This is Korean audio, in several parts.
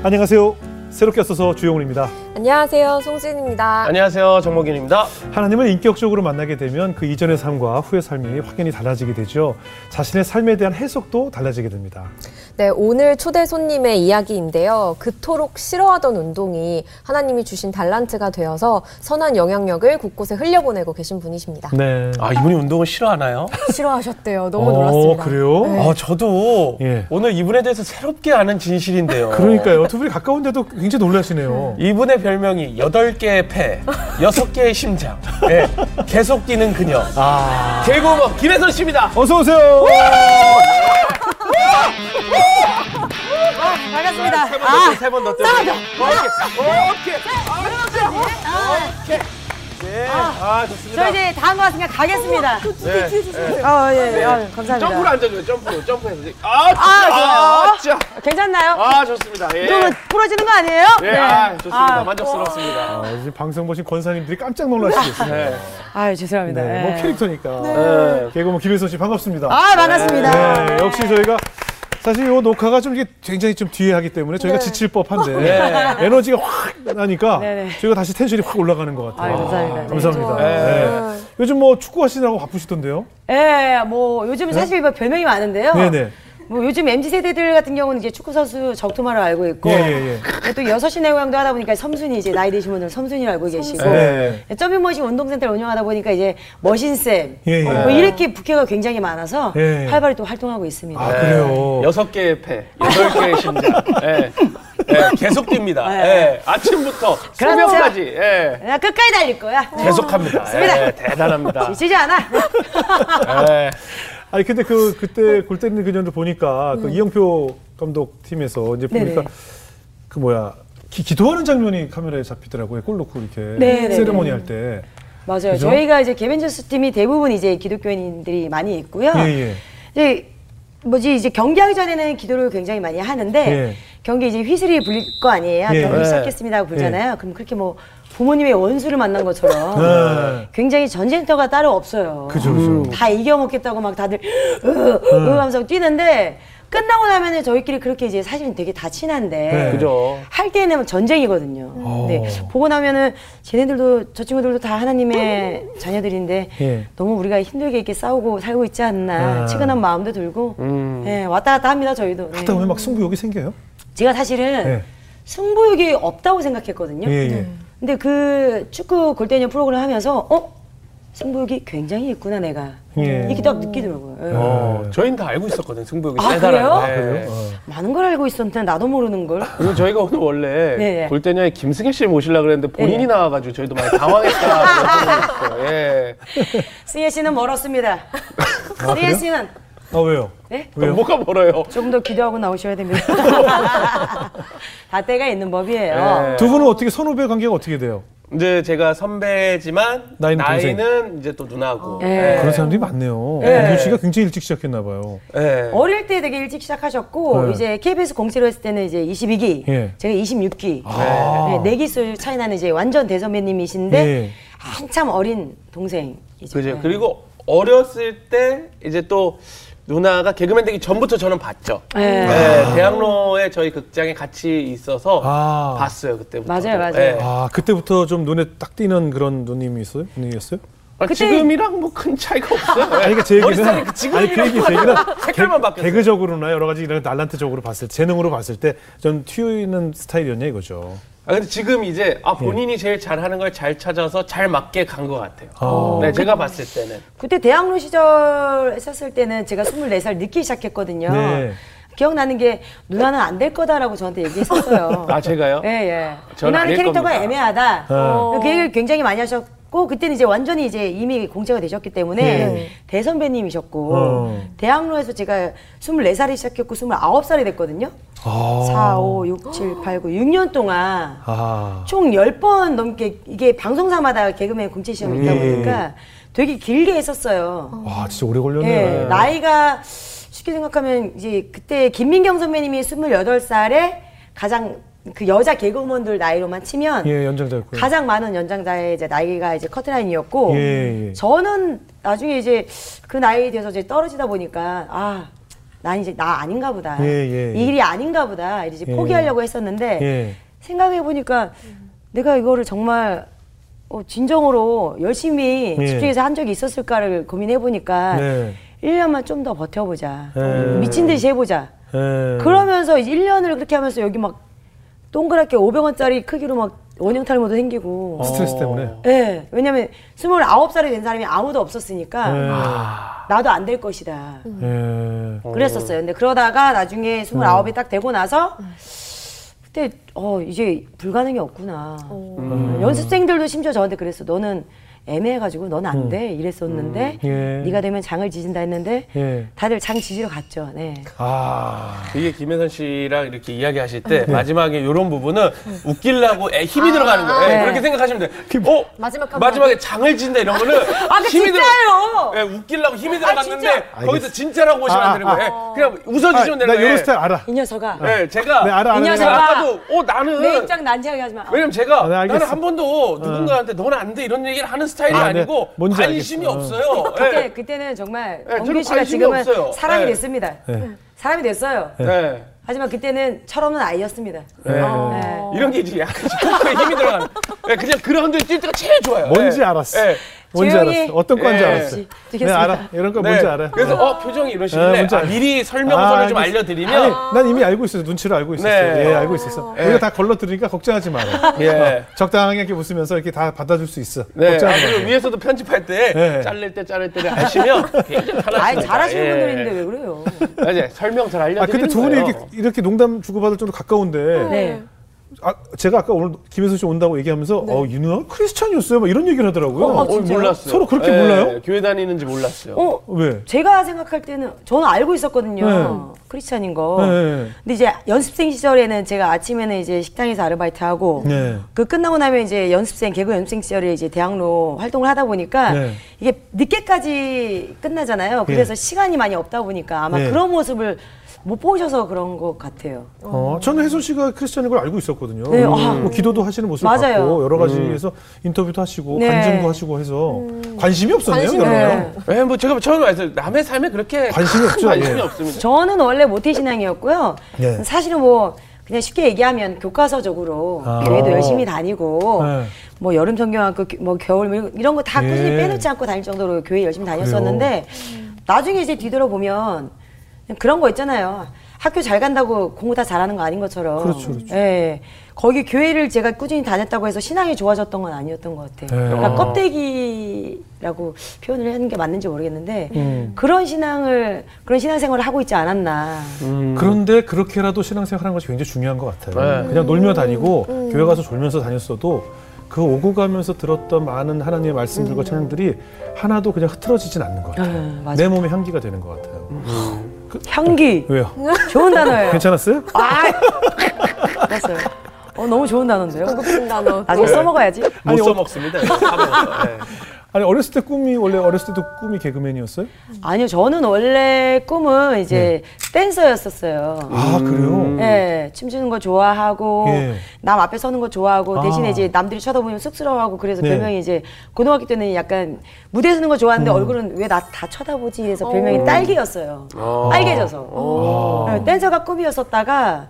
안녕하세요. 새롭게 써서 주영훈입니다. 안녕하세요. 송진입니다. 안녕하세요. 정목윤입니다. 하나님을 인격적으로 만나게 되면 그 이전의 삶과 후의 삶이 확연히 달라지게 되죠. 자신의 삶에 대한 해석도 달라지게 됩니다. 네, 오늘 초대 손님의 이야기인데요. 그토록 싫어하던 운동이 하나님이 주신 달란트가 되어서 선한 영향력을 곳곳에 흘려보내고 계신 분이십니다. 네. 아, 이분이 운동을 싫어하나요? 싫어하셨대요. 너무 어, 놀랐습니다. 그래요? 아, 저도 예. 오늘 이분에 대해서 새롭게 아는 진실인데요. 그러니까요. 두 분이 가까운데도 굉장히 놀라시네요. 이분의 별명이 여덟 개의 폐, 여섯 개의 심장, 예, 계속 뛰는 그녀. 아. 개그우먼 김혜선 씨입니다. 어서 오세요. 반갑습니다. 아, 세번 더 뛰어. 오케이, 오케이, 오케이, 오케이. 네, 아, 좋습니다. 저 이제 다한 것 같으니까 가겠습니다. 네, 네. 어, 예, 예. 아, 감사합니다. 점프를 앉아줘요, 점프로, 점프해서. 아, 아, 좋아요. 자. 괜찮나요? 아, 좋습니다. 예. 좀 부러지는 거 아니에요? 예, 아, 좋습니다. 아, 만족스럽습니다. 아, 지금 방송 보신 권사님들이 깜짝 놀라시겠어요. 네. 아유, 죄송합니다. 네, 뭐 예. 캐릭터니까. 네. 개그맨 김혜선 씨 반갑습니다. 아, 반갑습니다. 네, 역시 저희가 사실 이 녹화가 좀 이게 굉장히 좀 뒤에 하기 때문에 저희가 지칠 법한데 네. 에너지가 확 나니까 네, 네. 저희가 다시 텐션이 확 올라가는 것 같아요. 아유, 감사합니다. 네. 감사합니다. 네. 네. 요즘 뭐 축구 하시느라고 바쁘시던데요? 예, 뭐 요즘 사실 뭐 별명이 많은데요. 네네. 뭐 요즘 MZ 세대들 같은 경우는 이제 축구 선수 적토마로 알고 있고 예, 예, 예. 또 여섯 시 내 고향도 하다 보니까 섬순이 이제 나이 드신 분들 섬순이를 알고 계시고 네. 점핑머신 운동센터를 운영하다 보니까 이제 머신쌤 예, 예. 뭐 이렇게 부캐가 굉장히 많아서 예. 활발히 또 활동하고 있습니다. 아, 그래요? 여섯 개의 폐, 여덟 개의 심장. 예. 예, 계속 뜁니다. 네. 예. 아침부터 그렇죠. 수면까지 예. 내가 끝까지 달릴 거야. 계속합니다. 좋습니다. 예, 대단합니다. 지치지 않아. 예. 아니 근데 그 그때 골 때리는 그녀들 보니까 그 이영표 감독 팀에서 이제 보니까 음. 네네. 그 뭐야 기, 기도하는 장면이 카메라에 잡히더라고요. 골 넣고 이렇게 네네네. 세레모니 할 때. 맞아요. 그죠? 저희가 이제 개벤저스 팀이 대부분 이제 기독교인들이 많이 있고요. 예, 예. 이제 뭐지 이제 경기하기 전에는 기도를 굉장히 많이 하는데 예. 경기 이제 휘슬이 불릴 거 아니에요. 예. 경기 네. 시작했습니다 하고 불잖아요. 그럼 그렇게 뭐 부모님의 원수를 만난 것처럼 네. 굉장히 전쟁터가 따로 없어요. 그죠, 그죠. 다 이겨먹겠다고 막 다들 으, 으 하면서 뛰는데 끝나고 나면은 저희끼리 그렇게 이제 사실은 되게 다 친한데 네. 그죠. 할 때는 전쟁이거든요. 근데 보고 나면은 쟤네들도 저 친구들도 다 하나님의 자녀들인데 예. 너무 우리가 힘들게 이렇게 싸우고 살고 있지 않나 아. 측은한 마음도 들고 음. 예, 왔다 갔다 합니다 저희도. 네. 하다 보면 막 승부욕이 생겨요. 제가 사실은 예. 승부욕이 없다고 생각했거든요. 예, 예. 근데 그 축구 골대녀 프로그램 하면서 어 승부욕이 굉장히 있구나 내가 예. 이렇게 딱 느끼더라고요. 예. 어, 저희는 다 알고 있었거든 승부욕이 아, 세다라는 그래요? 거. 아, 예. 그래요? 어. 많은 걸 알고 있었는데 나도 모르는 걸. 그리고 저희가 오늘 원래 네. 골대녀의 김승혜 씨를 모시려고 그랬는데 본인이 네. 나와가지고 저희도 많이 당황했다. 예. 승혜 씨는 멀었습니다. 승혜 아, 그래요? 씨는 아 왜요? 네? 왜요? 뭐가 멀어요? 조금 더 기도하고 나오셔야 됩니다. 다 때가 있는 법이에요. 예. 두 분은 어떻게 선후배 관계가 어떻게 돼요? 이제 제가 선배지만 나이는 나이는, 이제 또 누나고. 예. 그런 사람들이 많네요. 예. 윤 씨가 굉장히 일찍 시작했나 봐요. 예. 어릴 때 되게 일찍 시작하셨고 네. 이제 KBS 공채로 했을 때는 이제 22기, 예. 제가 26기. 아. 네, 네 기술 차이 나는 이제 완전 대선배님이신데 예. 한참 어린 동생이죠. 그죠. 네. 그리고 어렸을 때 이제 또 누나가 개그맨 되기 전부터 저는 봤죠. 네. 네, 대학로에 저희 극장에 같이 있어서 아. 봤어요 그때부터. 맞아요, 맞아요. 네. 아 그때부터 좀 눈에 딱 띄는 그런 누님이 있어요? 누님이었어요? 아, 그때- 지금이랑 뭐 큰 차이가 없어요. 아니 그러니까 제 얘기는 그 아니 그 얘기 제 얘기는 색깔만 바뀌었어요. 개그적으로나 여러 가지 이런 달란트적으로 봤을 때 재능으로 봤을 때 전 튀어 있는 스타일이었냐 이거죠. 아 근데 지금 이제 예. 아 본인이 제일 잘하는 걸 잘 찾아서 잘 맞게 간 것 같아요. 아. 네, 제가 봤을 때는. 그때 대학로 시절 했었을 때는 제가 24살 늦게 시작했거든요. 네. 기억나는 게 누나는 안 될 거다라고 저한테 얘기했었어요. 아 제가요? 예, 예. 누나는 캐릭터가 겁니다. 애매하다. 어. 그 얘기를 굉장히 많이 하셨 고 그때는 이제 완전히 이제 이미 공채가 되셨기 때문에 예. 대선배님이셨고 어. 대학로에서 제가 24살에 시작했고 29살이 됐거든요. 아. 4, 5, 6, 7, 8, 9, 6년 동안 아. 총 10번 넘게 이게 방송사마다 개그맨 공채 시험이 있다 예. 보니까 되게 길게 했었어요. 와 진짜 오래 걸렸네요. 예, 나이가 쉽게 생각하면 이제 그때 김민경 선배님이 28살에 가장 그 여자 개그우먼들 나이로만 치면 예 연장자였고요. 가장 많은 연장자의 이제 나이가 이제 커트라인이었고 예, 예. 저는 나중에 이제 그 나이에 돼서 이제 떨어지다 보니까 아 난 이제 나 아닌가 보다. 예, 예, 이 예. 일이 아닌가 보다. 이제 예. 포기하려고 했었는데 예. 생각해 보니까 내가 이거를 정말 어, 진정으로 열심히 예. 집중해서 한 적이 있었을까를 고민해 보니까 네. 1년만 좀 더 버텨보자. 예. 미친 듯이 해보자. 예. 그러면서 이제 1년을 그렇게 하면서 여기 막 동그랗게 500원짜리 크기로 막 원형 탈모도 생기고. 스트레스 때문에. 예. 왜냐면 29살이 된 사람이 아무도 없었으니까 예. 나도 안 될 것이다. 예. 그랬었어요. 근데 그러다가 나중에 29이 딱 되고 나서 그때 어 이제 불가능이 없구나. 음, 연습생들도 심지어 저한테 그랬어. 너는 애매해가지고 넌 안 돼. 이랬었는데 예. 네가 되면 장을 지진다 했는데 예. 다들 장 지지러 갔죠. 네. 아. 이게 김혜선 씨랑 이렇게 이야기하실 때 마지막에 이런 부분은 웃기려고 애 힘이 들어가는 거예요. 예, 네. 그렇게 생각하시면 돼요. 어? 마지막 한 마지막에 장을 진다 이런 거는 아, 그 힘이 들어. 진짜예요. 예, 웃기려고 힘이 들어갔는데 진짜. 거기서 진짜라고 보시면 아, 안 되는 거예요. 예, 그냥 웃어주시면 되는 나 거예요. 이런 스타일 알아. 이 녀석아. 예, 제가 네, 알아, 알아. 이 녀석아. 아까도 어 나는 내 입장 난지하게 하지 마. 왜냐면 제가 아, 네, 알겠어. 나는 한 번도 누군가한테 너는 안돼 이런 얘기를 하는 스타일 이 아, 아, 네. 니고 뭔지 관심이 알겠어. 없어요. 그때 예. 그때는 정말 네, 저는 원균 씨가 관심이 지금은 없어요. 사람이 네. 됐습니다. 네. 사람이 됐어요. 네. 하지만 그때는 철없는 아이였습니다. 네. 네. 이런 게 이제 약간 힘이 들어가는. 예, 그냥 그런 데뛸 때가 제일 좋아요. 뭔지 예. 알았어. 예. 뭔지. 알았어. 어떤 건지 예. 알았어. 네, 듣겠습니다. 알아. 이런 거 네. 뭔지 알아. 그래서 어 표정이 네, 이러시길래 아. 미리 설명서를 좀 알겠어. 알려드리면 아니, 난 이미 알고 있었어. 눈치를 알고 있었어. 네. 예, 알고 있었어. 예. 우리가 다 걸러들으니까 걱정하지 마라. 예. 어, 적당하게 이렇게 웃으면서 이렇게 다 받아줄 수 있어. 네. 아, 걱정하지 그리고 마. 위에서도 편집할 때 네. 잘릴 때 자를 때를 아시면 굉장히. 아이 잘하시는 예. 분들인데 왜 그래요? 맞아요. 설명 잘 아, 알려드리는 근데 두 분이. 이렇게, 이렇게 농담 주고받을 정도 가까운데. 네. 아, 제가 아까 오늘 김혜수 씨 온다고 얘기하면서 어, 이 누나 크리스찬이었어요. 막 이런 얘기를 하더라고요. 어, 어? 몰랐어요. 서로 그렇게 예, 몰라요? 교회 다니는지 몰랐어요. 어, 왜? 제가 생각할 때는 저는 알고 있었거든요. 크리스찬인 거. 네. 근데 이제 연습생 시절에는 제가 아침에는 이제 식당에서 아르바이트 하고 네. 그 끝나고 나면 이제 연습생 개그 연습생 시절에 이제 대학로 활동을 하다 보니까 네. 이게 늦게까지 끝나잖아요. 그래서 시간이 많이 없다 보니까 아마 네. 그런 모습을 못 보셔서 그런 것 같아요. 어, 저는 혜선 씨가 크리스찬인 걸 알고 있었거든요. 네, 뭐, 아. 뭐 기도도 하시는 모습을 맞아요. 봤고 여러 가지에서 인터뷰도 하시고 네. 간증도 하시고 해서 관심이 없었네요. 관심이 그러면. 네. 예, 뭐 제가 처음에 말했어요. 남의 삶에 그렇게 관심이 큰 없죠, 관심이 예. 없습니다. 저는 원래 모태 신앙이었고요. 네. 사실은 뭐 그냥 쉽게 얘기하면 교과서적으로 아. 교회도 열심히 다니고 네. 뭐 여름 성경학교 뭐 겨울 뭐 이런 거다 예. 꾸준히 빼놓지 않고 다닐 정도로 교회 열심히 다녔었는데 나중에 이제 뒤돌아보면 그런 거 있잖아요. 학교 잘 간다고 공부 다 잘하는 거 아닌 것처럼. 그렇죠, 그렇죠. 예. 거기 교회를 제가 꾸준히 다녔다고 해서 신앙이 좋아졌던 건 아니었던 것 같아요. 네. 그러니까 어. 껍데기라고 표현을 하는 게 맞는지 모르겠는데 음. 그런 신앙을 그런 신앙생활을 하고 있지 않았나. 음. 그런데 그렇게라도 신앙생활 하는 것이 굉장히 중요한 것 같아요. 네. 그냥 놀며 다니고 교회 가서 졸면서 다녔어도 그 오고 가면서 들었던 많은 하나님의 말씀들과 찬양들이 하나도 그냥 흐트러지진 않는 것 같아요. 네, 맞아요. 내 몸에 향기가 되는 것 같아요. 향기. 왜요? 좋은 단어예요. 괜찮았어요? 아, 알았어요. 어, 너무 좋은 단어인데요. 고급진 단어. 나중에 써먹어야지. 못 아니, 어- 써먹습니다. 까먹어서. 예. 아니 어렸을 때 꿈이 원래 어렸을 때도 꿈이 개그맨이었어요? 아니요, 저는 원래 꿈은 이제 댄서였었어요. 아 그래요? 예, 춤추는 거 좋아하고 예. 남 앞에 서는 거 좋아하고 아. 대신에 이제 남들이 쳐다보면 쑥스러워하고 그래서 네. 별명이 이제 고등학교 때는 약간 무대 서는 거 좋아하는데 얼굴은 왜 나 다 쳐다보지 이래서 별명이 딸기였어요. 어. 빨개져서. 어. 네, 댄서가 꿈이었었다가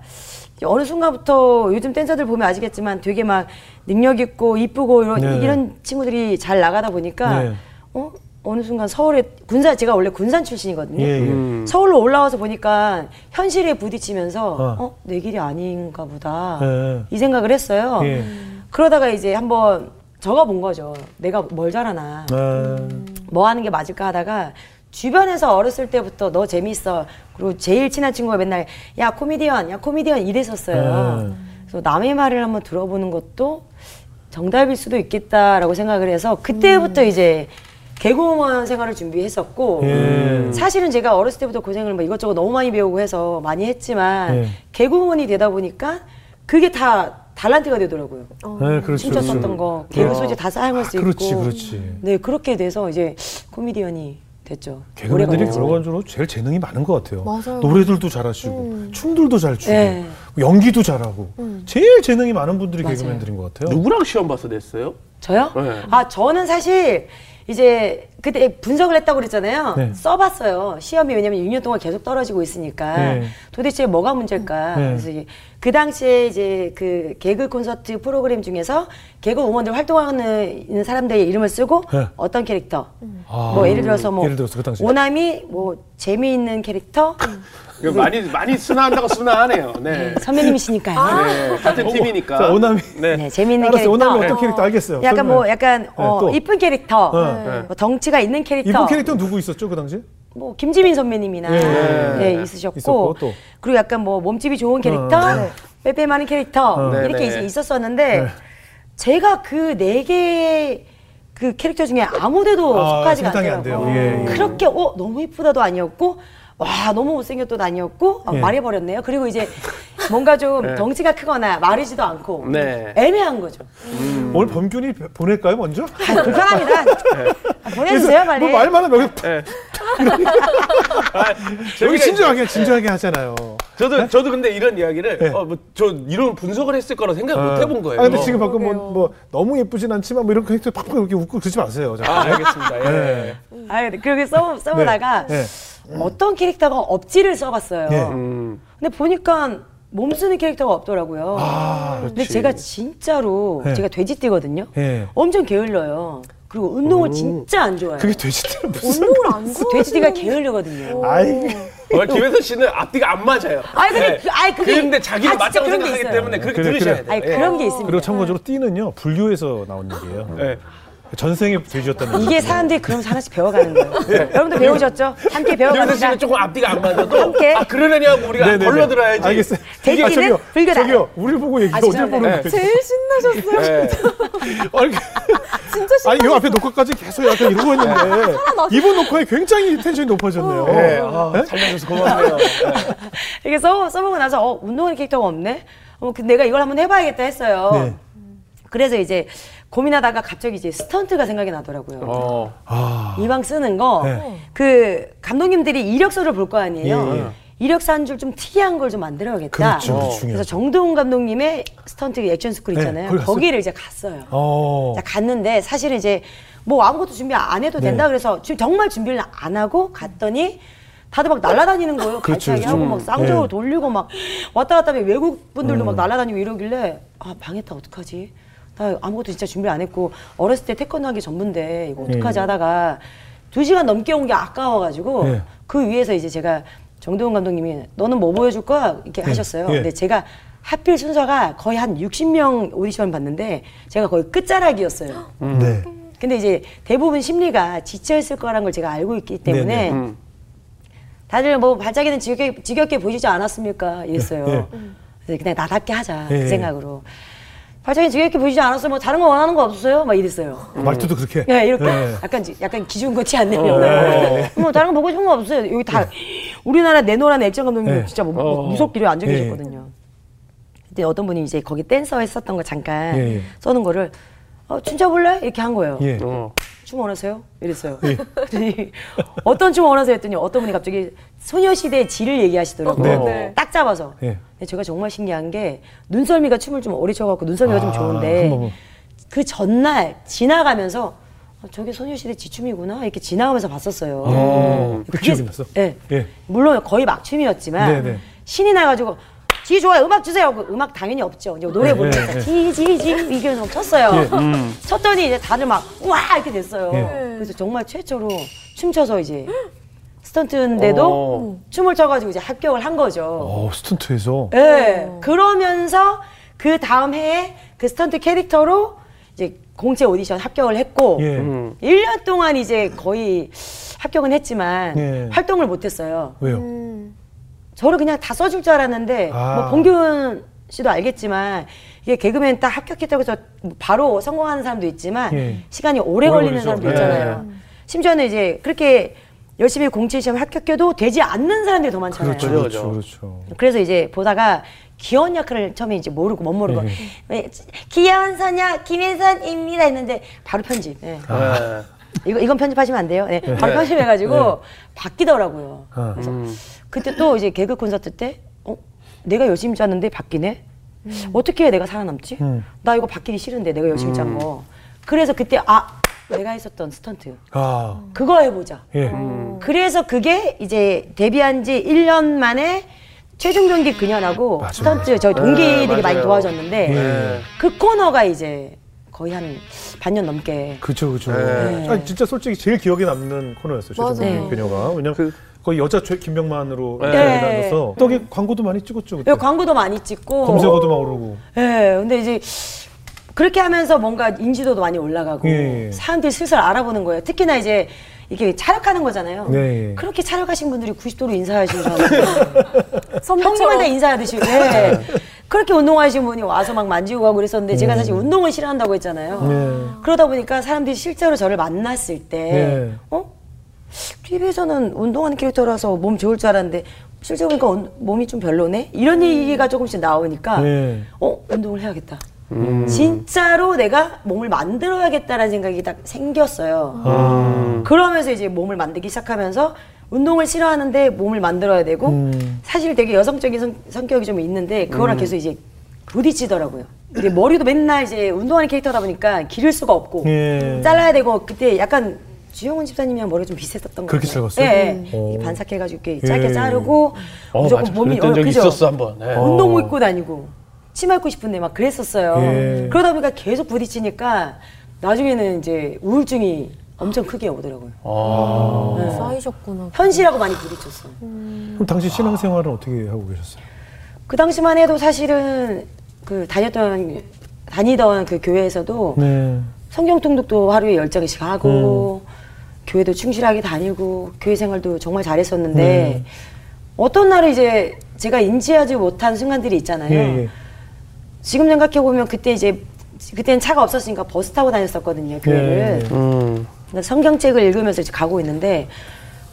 어느 순간부터 요즘 댄서들 보면 아시겠지만 되게 막 능력 있고 이쁘고 이런, 네. 이런 친구들이 잘 나가다 보니까 네. 어 어느 순간 서울에 군산 제가 원래 군산 출신이거든요. 예, 예. 음. 서울로 올라와서 보니까 현실에 부딪히면서 어. 어 내 길이 아닌가 보다 예. 이 생각을 했어요. 예. 그러다가 이제 한번 적어본 거죠. 내가 뭘 잘하나. 아, 뭐 하는 게 맞을까 하다가 주변에서 어렸을 때부터 너 재밌어. 그리고 제일 친한 친구가 맨날 야 코미디언, 야 코미디언 이랬었어요. 네. 그래서 남의 말을 한번 들어보는 것도 정답일 수도 있겠다라고 생각을 해서 그때부터 이제 개그우먼 생활을 준비했었고 예. 사실은 제가 어렸을 때부터 고생을 뭐 이것저것 너무 많이 배우고 해서 많이 했지만 예. 개그우먼이 되다 보니까 그게 다 달란트가 되더라고요. 네, 그렇죠. 춤췄었던 그렇죠. 거 개그 어. 소재 다 사용할 수 아, 그렇지, 있고 그렇지. 네 그렇게 돼서 이제 코미디언이 됐죠. 개그맨들이. 결과적으로 제일 재능이 많은 것 같아요. 맞아요. 노래들도 잘하시고 춤들도 잘 추고 네. 연기도 잘하고 제일 재능이 많은 분들이 맞아요. 개그맨들인 것 같아요. 누구랑 시험 봐서 냈어요? 저요? 네. 아 저는 사실 이제 그때 분석을 했다고 그랬잖아요. 네. 써봤어요. 시험이 왜냐면 6년 동안 계속 떨어지고 있으니까 네. 도대체 뭐가 문제일까. 네. 그래서 그 당시에 이제 그 개그 콘서트 프로그램 중에서 개그 우먼들 활동하는 사람들의 이름을 쓰고 네. 어떤 캐릭터. 아. 뭐 예를 들어서 뭐 예를 들어서 그. 오남이 뭐 재미있는 캐릭터 이거 많이 많이 순화한다고 순화하네요. 네. 선배님이시니까요. 네, 같은 팀이니까. 자, 오남이. 네. 네, 재미있는 알았어요. 캐릭터. 오남이 어떤 캐릭터 알겠어요. 약간 설명해. 뭐 약간 어, 또. 이쁜 캐릭터, 어. 뭐 덩치가 있는 캐릭터. 이분 캐릭터 누구 있었죠 그 당시? 뭐 김지민 선배님이나 네. 네, 있으셨고, 있었고, 또. 그리고 약간 뭐 몸집이 좋은 캐릭터, 어, 네. 빼빼마는 캐릭터 어. 네, 이렇게 네. 있- 있었었는데 네. 제가 그 네개그 캐릭터 중에 아무데도 아, 속하지가 않더라고요. 돼요. 예, 예. 그렇게 어 너무 이쁘다도 아니었고 와 너무 못생겼다도 아니었고 아, 예. 말해버렸네요. 그리고 이제 뭔가 좀 네. 덩치가 크거나 마르지도 않고 네. 애매한 거죠. 오늘 범균이 보낼까요 먼저? 아, 불편합니다. 아, 보내주세요 빨리. 뭐 말만 하면 여기, 네. 아, 여기 재미가 진지하게 진지하게 하잖아요. 저도 저도 근데 이런 이야기를 네. 어, 뭐, 저 이런 분석을 했을 거라 생각 못 해본 거예요. 아 근데 지금 방금 뭐, 뭐 너무 예쁘진 않지만 뭐 이런 캐릭터 팍팍 이렇게 웃고 그러지 마세요. 아, 알겠습니다. 예. 네. 아, 그렇게 써, 써보다가 네. 어떤 캐릭터가 없지를 써봤어요. 네. 음. 근데 보니까 몸 쓰는 캐릭터가 없더라고요. 아, 근데 제가 진짜로 네. 제가 돼지띠거든요. 예. 엄청 게을러요. 그리고 운동을 진짜 안 좋아해요. 그게 돼지띠는 무슨? 운동을 안그 돼지띠가 게을르거든요. 아이, 어, 김혜선 씨는 앞뒤가 안 맞아요. 아니, 근데 그- 아니, 그게- 근데 자기는 아, 맞다고 그런 게 생각하기. 때문에 그렇게 그래, 들으셔야 그래. 돼요. 아니 예. 그런 게 있습니다. 그리고 참고적으로 띠는요 불교에서 나온 얘기예요. 예. 전생에 돼지였다는. 이게 사람들이 그러면서 하나씩 배워가는 거예요. 여러분들 배우셨죠? 함께 배워갑니다. 씨는 조금 앞뒤가 안 맞아도 함께. 아 그러냐고 우리가 네네네. 걸러들어야지. 알겠어요. 돼지띠는 아, 저기요, 불교다. 저기요, 우리를 보고 얘기해. 아, 어딜. 보는 네. 거예요? 제일 신나셨어요. 예. 아니, 진짜 신나. 아니, 요 앞에 녹화까지 계속 약간 이러고 있는데 이번 녹화에 굉장히 텐션이 높아졌네요. 예. 아, 네? 살려줘서 고맙네요. 예. 이게 써, 써보고 나서 어, 운동하는 캐릭터가 없네? 어, 그 내가 이걸 한번 해봐야겠다 했어요. 네. 그래서 이제 고민하다가 갑자기 이제 스턴트가 생각이 나더라고요. 어. 아, 이왕 쓰는 거, 네. 그 감독님들이 이력서를 볼 거 아니에요. 예, 예. 이력서 한 줄 좀 특이한 걸 좀 만들어야겠다. 그렇죠, 어. 그래서. 정두홍 감독님의 스턴트 액션 스쿨 네, 있잖아요. 거기 갔어요? 거기를 이제 갔어요. 어, 자, 갔는데 사실은 이제 뭐 아무것도 준비 안 해도 된다 네. 그래서 지금 정말 준비를 안 하고 갔더니 다들 막 날아다니는 거예요. 그렇죠, 하고 그렇죠. 막 쌍조로 네. 돌리고 막 왔다 갔다 하면 외국 분들도 음. 막 날아다니고 이러길래 아 망했다 어떡하지? 나 아무것도 진짜 준비 안 했고 어렸을 때 태권도 하기 전문데 이거 어떡하지 네. 하다가 두 시간 넘게 온 게 아까워가지고 네. 그 위에서 이제 제가 정동훈 감독님이 너는 뭐 보여줄 거야 이렇게 하셨어요. 예. 근데 제가 하필 순서가 거의 한 60명 오디션 봤는데 제가 거의 끝자락이었어요. 네. 근데 이제 대부분 심리가 지쳐 있을 거라는 걸 제가 알고 있기 때문에 네네. 음. 다들 뭐 발자기는 지겹게, 지겹게 보시지 않았습니까? 이랬어요. 예, 예. 그냥 나답게 하자 예, 그 예. 생각으로. 발자기 지겹게 보시지 않았어요? 뭐 다른 거 원하는 거 없었어요? 막 이랬어요. 말투도 그렇게. 예, 이렇게 네. 약간 지- 약간 기준 거치 안 내려고. 어, 네. 뭐 다른 거 보고 싶은 거 없어요. 여기 다 우리나라 내노란 액션 감독님 네. 진짜 뭐, 어. 무섭기로 앉아 네. 계셨거든요. 근데 어떤 분이 이제 거기 댄서 했었던 거 잠깐 예, 예. 써는 거를 어, 춤춰 볼래? 이렇게 한 거예요. 예. 어. 춤 원하세요? 이랬어요. 예. 어떤 춤 원하세요? 했더니 어떤 분이 갑자기 소녀시대의 질을 얘기하시더라고요. 네, 네. 딱 잡아서. 예. 제가 정말 신기한 게 눈썰미가 춤을 좀 오래 춰갖고 눈썰미가 좀 아, 좋은데 한번 뭐. 그 전날 지나가면서 아, 저게 소녀시대 지춤이구나 이렇게 지나가면서 봤었어요. 어, 그 기억이 났어? 예. 예. 물론 거의 막춤이었지만 네, 네. 신이 나가지고 지 좋아요 음악 주세요 그 음악 당연히 없죠 이제 노래 네, 부르면서 네. 지지지 이게 막 쳤어요 예. 쳤더니 이제 다들 막와 이렇게 됐어요 예. 그래서 정말 최초로 춤춰서 이제 스턴트인데도 어. 춤을 춰가지고 이제 합격을 한 거죠 어, 스턴트에서. 예. 그러면서 그 다음 해에 그 스턴트 캐릭터로 이제 공채 오디션 합격을 했고 예. 음. 1년 동안 이제 거의 합격은 했지만 예. 활동을 못 했어요. 왜요? 음. 저를 그냥 다 써줄 줄 알았는데 아. 뭐 봉균 씨도 알겠지만 이게 개그맨 딱 합격했다고 해서 바로 성공하는 사람도 있지만 예. 시간이 오래 오래 걸리는. 사람도 예. 있잖아요. 심지어는 이제 그렇게 열심히 공채 시험 합격해도 되지 않는 사람들이 더 많잖아요. 그렇죠, 그렇죠. 그렇죠, 그렇죠. 그래서 이제 보다가 귀여운 역할을 처음에 이제 모르고 못 모르고 예. 왜, 귀여운 소녀 김혜선입니다 했는데 바로 편집. 예. 예. 이거 이건 편집하시면 안 돼요. 네. 바로 네. 편집해가지고 바뀌더라고요. 아. 그래서 음. 그때 또 이제 개그 콘서트 때 어? 내가 열심히 짰는데 바뀌네. 어떻게 해야 내가 살아남지? 음. 나 이거 바뀌기 싫은데 내가 열심히 짠 거. 그래서 그때 아 내가 했었던 스턴트 아, 그거 해보자. 예. 그래서 그게 이제 데뷔한 지 1년 만에 최종병기 그녀라고 맞아요. 스턴트 저희 동기들이 네, 많이. 도와줬는데 네. 그 코너가 이제 거의 한 반년 넘게 그죠, 그죠. 네. 아니, 진짜 솔직히 제일 기억에 남는 코너였어요. 맞아요. 최종 그녀가. 왜냐면 그- 거의 여자 최- 김병만으로 네. 나눠서 떡이 광고도 많이 찍었죠. 그때. 예, 광고도 많이 찍고 검색어도 막 오르고. 예, 근데 이제 그렇게 하면서 뭔가 인지도도 많이 올라가고 예, 예. 사람들이 슬슬 알아보는 거예요. 특히나 이제 이게 촬영하는 거잖아요. 네. 그렇게 촬영하신 분들이 90도로 인사하시잖아요. 형님한테 인사하듯이. 예. 그렇게 운동하시는 분이 와서 막 만지고 가고 그랬었는데 제가 사실 운동을 싫어한다고 했잖아요. 네. 그러다 보니까 사람들이 실제로 저를 만났을 때, 네. 어? TV에서는 운동하는 캐릭터라서 몸 좋을 줄 알았는데 실제 보니까 운- 몸이 좀 별로네? 이런 얘기가 조금씩 나오니까 네. 어? 운동을 해야겠다. 진짜로 내가 몸을 만들어야겠다라는 생각이 딱 생겼어요. 아. 그러면서 이제 몸을 만들기 시작하면서 운동을 싫어하는데 몸을 만들어야 되고 음. 사실 되게 여성적인 성, 성격이 좀 있는데 그거랑 계속 이제 부딪히더라고요. 근데 머리도 맨날 이제 운동하는 캐릭터다 보니까 기를 수가 없고 예. 잘라야 되고 그때 약간 주영훈 집사님이랑 머리가 좀 비슷했던 거 그렇게 같아요. 짧았어요? 예, 예. 오. 이렇게 반삭해가지고 이렇게 짧게 예. 자르고 어, 무조건 맞아. 몸이 어, 그죠? 있었어 한번. 네. 어. 운동복 입고 다니고 치마 입고 싶은데 막 그랬었어요. 예. 그러다 보니까 계속 부딪히니까 나중에는 이제 우울증이 엄청 크게 오더라고요. 아. 네. 쌓이셨구나. 현실하고 많이 부딪혔어. 그럼 당시 신앙생활은 어떻게 하고 계셨어요? 그 당시만 해도 사실은 그 다녔던 다니던 그 교회에서도 네. 성경 통독도 하루에 열 장씩 하고 교회도 충실하게 다니고 교회 생활도 정말 잘했었는데 어떤 날은 이제 제가 인지하지 못한 순간들이 있잖아요. 예, 예. 지금 생각해 보면 그때 이제 그때는 차가 없었으니까 버스 타고 다녔었거든요 교회를. 예. 음. 그러니까 성경책을 읽으면서 이제 가고 있는데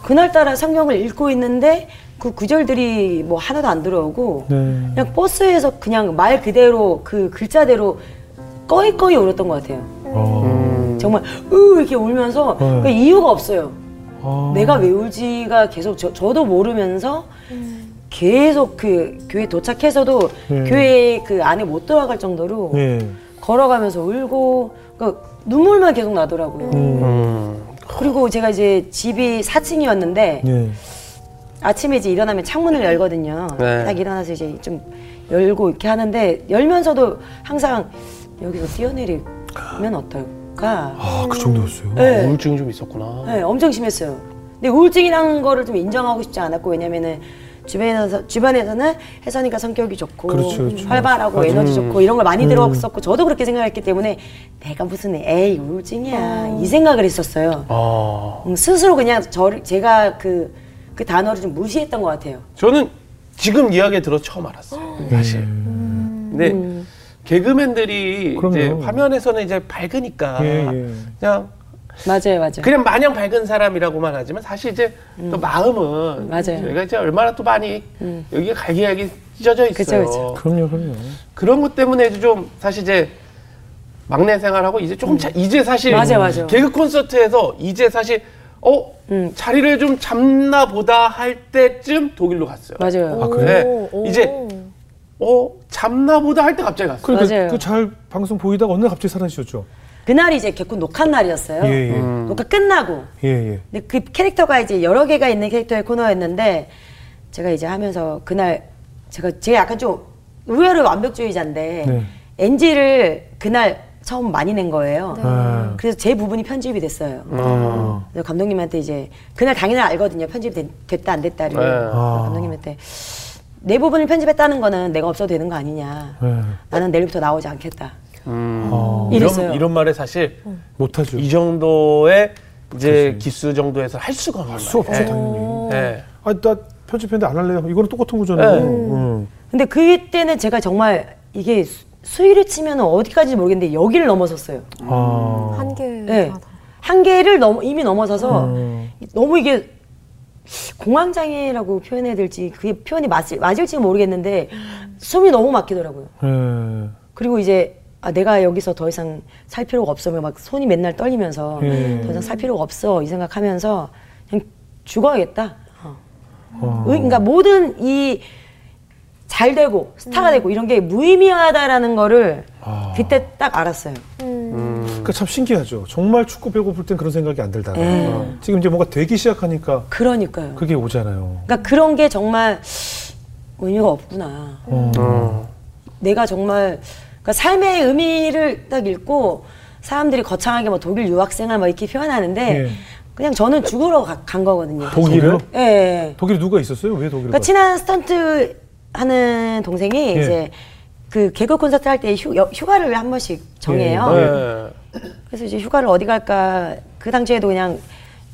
그날따라 성경을 읽고 있는데 그 구절들이 뭐 하나도 안 들어오고 네. 그냥 버스에서 그냥 말 그대로 그 글자대로 꺼이꺼이 울었던 것 같아요. 어. 정말 으 이렇게 울면서 네. 그 이유가 없어요. 아. 내가 왜 울지가 계속 저, 저도 모르면서 계속 그 교회 도착해서도 네. 교회 그 안에 못 들어갈 정도로 예. 걸어가면서 울고 그 눈물만 계속 나더라고요. 음. 음. 그리고 제가 이제 집이 4층이었는데 예. 아침에 이제 일어나면 창문을 열거든요. 네. 딱 일어나서 이제 좀 열고 이렇게 하는데 열면서도 항상 여기서 뛰어내리면 어떨까? 아, 그 정도였어요. 네. 우울증이 좀 있었구나. 네, 엄청 심했어요. 근데 우울증이라는 거를 좀 인정하고 싶지 않았고 왜냐면은 주변에서 주변에서는 혜선이가 성격이 좋고 그렇죠, 그렇죠. 활발하고 맞아. 에너지 좋고 이런 걸 많이 음. 들었었고 저도 그렇게 생각했기 때문에 내가 무슨 에이 우울증이야 이 생각을 했었어요. 아. 음, 스스로 그냥 저를 제가 그그 단어를 좀 무시했던 것 같아요. 저는 지금 이야기 들어 처음 알았어요. 사실. 근데 개그맨들이 그럼요. 이제 화면에서는 이제 밝으니까 예, 예. 그냥 맞아요, 맞아요. 그냥 마냥 밝은 사람이라고만 하지만 사실 이제 또 마음은 맞아요. 저희가 이제 얼마나 또 많이 여기가 갈기갈기 찢어져 있어요. 그쵸, 그쵸. 그럼요, 그럼요. 그런 것 때문에 좀 사실 이제 막내 생활하고 이제 조금 차, 이제 사실 맞아, 맞아. 개그 콘서트에서 이제 사실 어 음. 자리를 좀 잡나 보다 할 때쯤 독일로 갔어요. 맞아요. 아, 그래? 네. 오, 이제 오. 어 잡나 보다 할 때 갑자기 갔어요. 그러니까 맞아요. 그잘 방송 보이다가 어느 날 갑자기 사라지셨죠? 그날이 이제 개콘 녹화 날이었어요. 예, 예. 녹화 끝나고. 예, 예. 근데 그 캐릭터가 이제 여러 개가 있는 캐릭터의 코너였는데 제가 이제 하면서 그날 제가 제가 약간 좀 의외로 완벽주의자인데 네. NG를 그날 처음 많이 낸 거예요. 아. 그래서 제 부분이 편집이 됐어요. 아. 그래서 감독님한테 이제 그날 당연히 알거든요. 편집이 됐, 다 안 됐다를. 네. 아. 감독님한테 내 부분을 편집했다는 거는 내가 없어도 되는 거 아니냐. 예. 나는 내일부터 나오지 않겠다. 음. 아. 이랬어요. 이런, 이런 말에 사실 못하죠. 이 정도의 이제 기수 정도에서 할 수가 없는 수 없죠. 당연히. 네. 아, 나 편집했는데 안 할래요. 이거는 똑같은 거잖아요. 네. 음. 근데 그때는 제가 정말 이게 수- 수위를 치면 어디까지인지 모르겠는데 여기를 넘어섰어요. 아. 한계. 네. 한계를 넘, 이미 넘어서서 음. 너무 이게 공황장애라고 표현해야 될지 그게 표현이 맞을, 맞을지 모르겠는데 숨이 너무 막히더라고요. 예. 그리고 이제 아, 내가 여기서 더 이상 살 필요가 없어. 막 손이 맨날 떨리면서 예. 더 이상 살 필요가 없어. 이 생각하면서 그냥 죽어야겠다. 어. 어. 의- 그러니까 모든 이 잘 되고 스타가 되고 이런 게 무의미하다라는 거를 아. 그때 딱 알았어요. 음. 그러니까 참 신기하죠. 정말 축구 배고플 땐 그런 생각이 안 들다가 예. 지금 이제 뭔가 되기 시작하니까 그러니까요. 그게 오잖아요. 그러니까 그런 게 정말 의미가 없구나. 어. 어. 내가 정말 그러니까 삶의 의미를 딱 읽고 사람들이 거창하게 뭐 독일 유학생활 뭐 이렇게 표현하는데 예. 그냥 저는 죽으러 가- 간 거거든요. 독일을? 예, 예. 독일에 누가 있었어요? 왜 독일을? 그러니까 친한 스턴트 하는 동생이 예. 이제 그 개그 콘서트 할 때 휴가를 한 번씩 정해요. 네. 그래서 이제 휴가를 어디 갈까 그 당시에도 그냥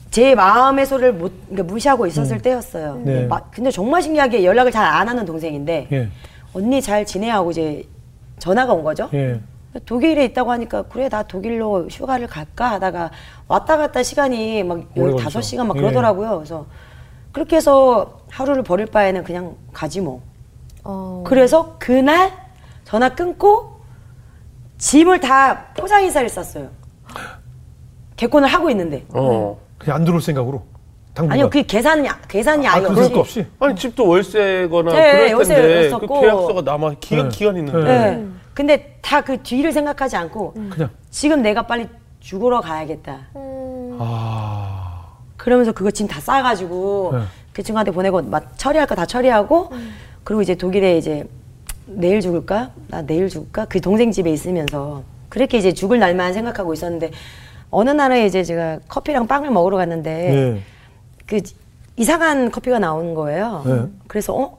제 마음의 소리를 못 그러니까 무시하고 있었을 때였어요. 네. 근데, 정말 신기하게 연락을 잘 안 하는 동생인데 예. 언니 잘 지내 하고 이제 전화가 온 거죠. 예. 독일에 있다고 하니까 그래 나 독일로 휴가를 갈까 하다가 왔다 갔다 시간이 막 오래 15시간 막 걸리죠. 그러더라고요. 그래서 그렇게 해서 하루를 버릴 바에는 그냥 가지 뭐. 어. 그래서 그날 전화 끊고 짐을 다 포장 인사를 쌌어요. 개콘을 하고 있는데. 어. 그냥 안 들어올 생각으로. 당분간. 아니요, 그 계산이 계산이 아, 아예 그럴 없이. 거 없이. 아니 집도 월세거나 네, 그럴 월세 텐데 그 였었고. 계약서가 남아 기간 네. 기간 있는데. 네. 네. 근데 다 그 뒤를 생각하지 않고 그냥 지금 내가 빨리 죽으러 가야겠다. 음. 아. 그러면서 그거 짐다 싸가지고 네. 그 친구한테 보내고 막 처리할 거 다 처리하고 그리고 이제 독일에 이제 내일 죽을까? 나 내일 죽을까? 그 동생 집에 있으면서 그렇게 이제 죽을 날만 생각하고 있었는데 어느 날에 이제 제가 커피랑 빵을 먹으러 갔는데 네. 그 이상한 커피가 나오는 거예요. 네. 그래서 어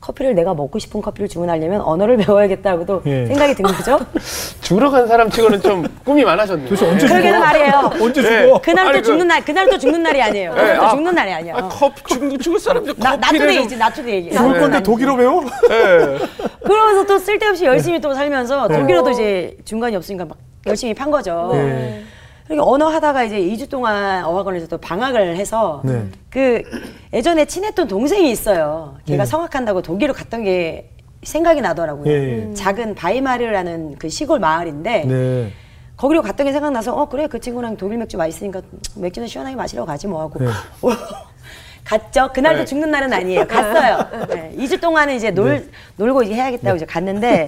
커피를 내가 먹고 싶은 커피를 주문하려면 언어를 배워야겠다고도 예. 생각이 든 거죠. 죽으러 간 사람 치고는 좀 꿈이 많아졌네요. 도대체 언제 그러게는 죽어? 말이에요. 언제 네. 죽어? 그날 아니, 또 그- 죽는 날, 그날 또 죽는 날이 아니에요. 그날 또 아, 죽는 날이 아니야. 아, 컵 죽, 죽을 사람들 나, 커피를 나투데이지, 좀. 나투데이. 죽을 건데 독일어 배워? 예. 그러면서 또 쓸데없이 열심히 또 살면서 독일어도 이제 중간이 없으니까 막 열심히 판 거죠. 네. 그리고 언어 하다가 이제 2주 동안 어학원에서 또 방학을 해서 네. 그 예전에 친했던 동생이 있어요. 걔가 예. 성악한다고 독일을 갔던 게 생각이 나더라고요. 예, 예. 작은 바이마르라는 그 시골 마을인데 네. 거기로 갔던 게 생각나서 어 그래 그 친구랑 독일 맥주 맛있으니까 맥주는 시원하게 마시러 가지 뭐 하고 네. 갔죠. 그날도 네. 죽는 날은 아니에요. 갔어요. 네. 2주 동안은 이제 놀 놀고 이제 해야겠다고 이제 갔는데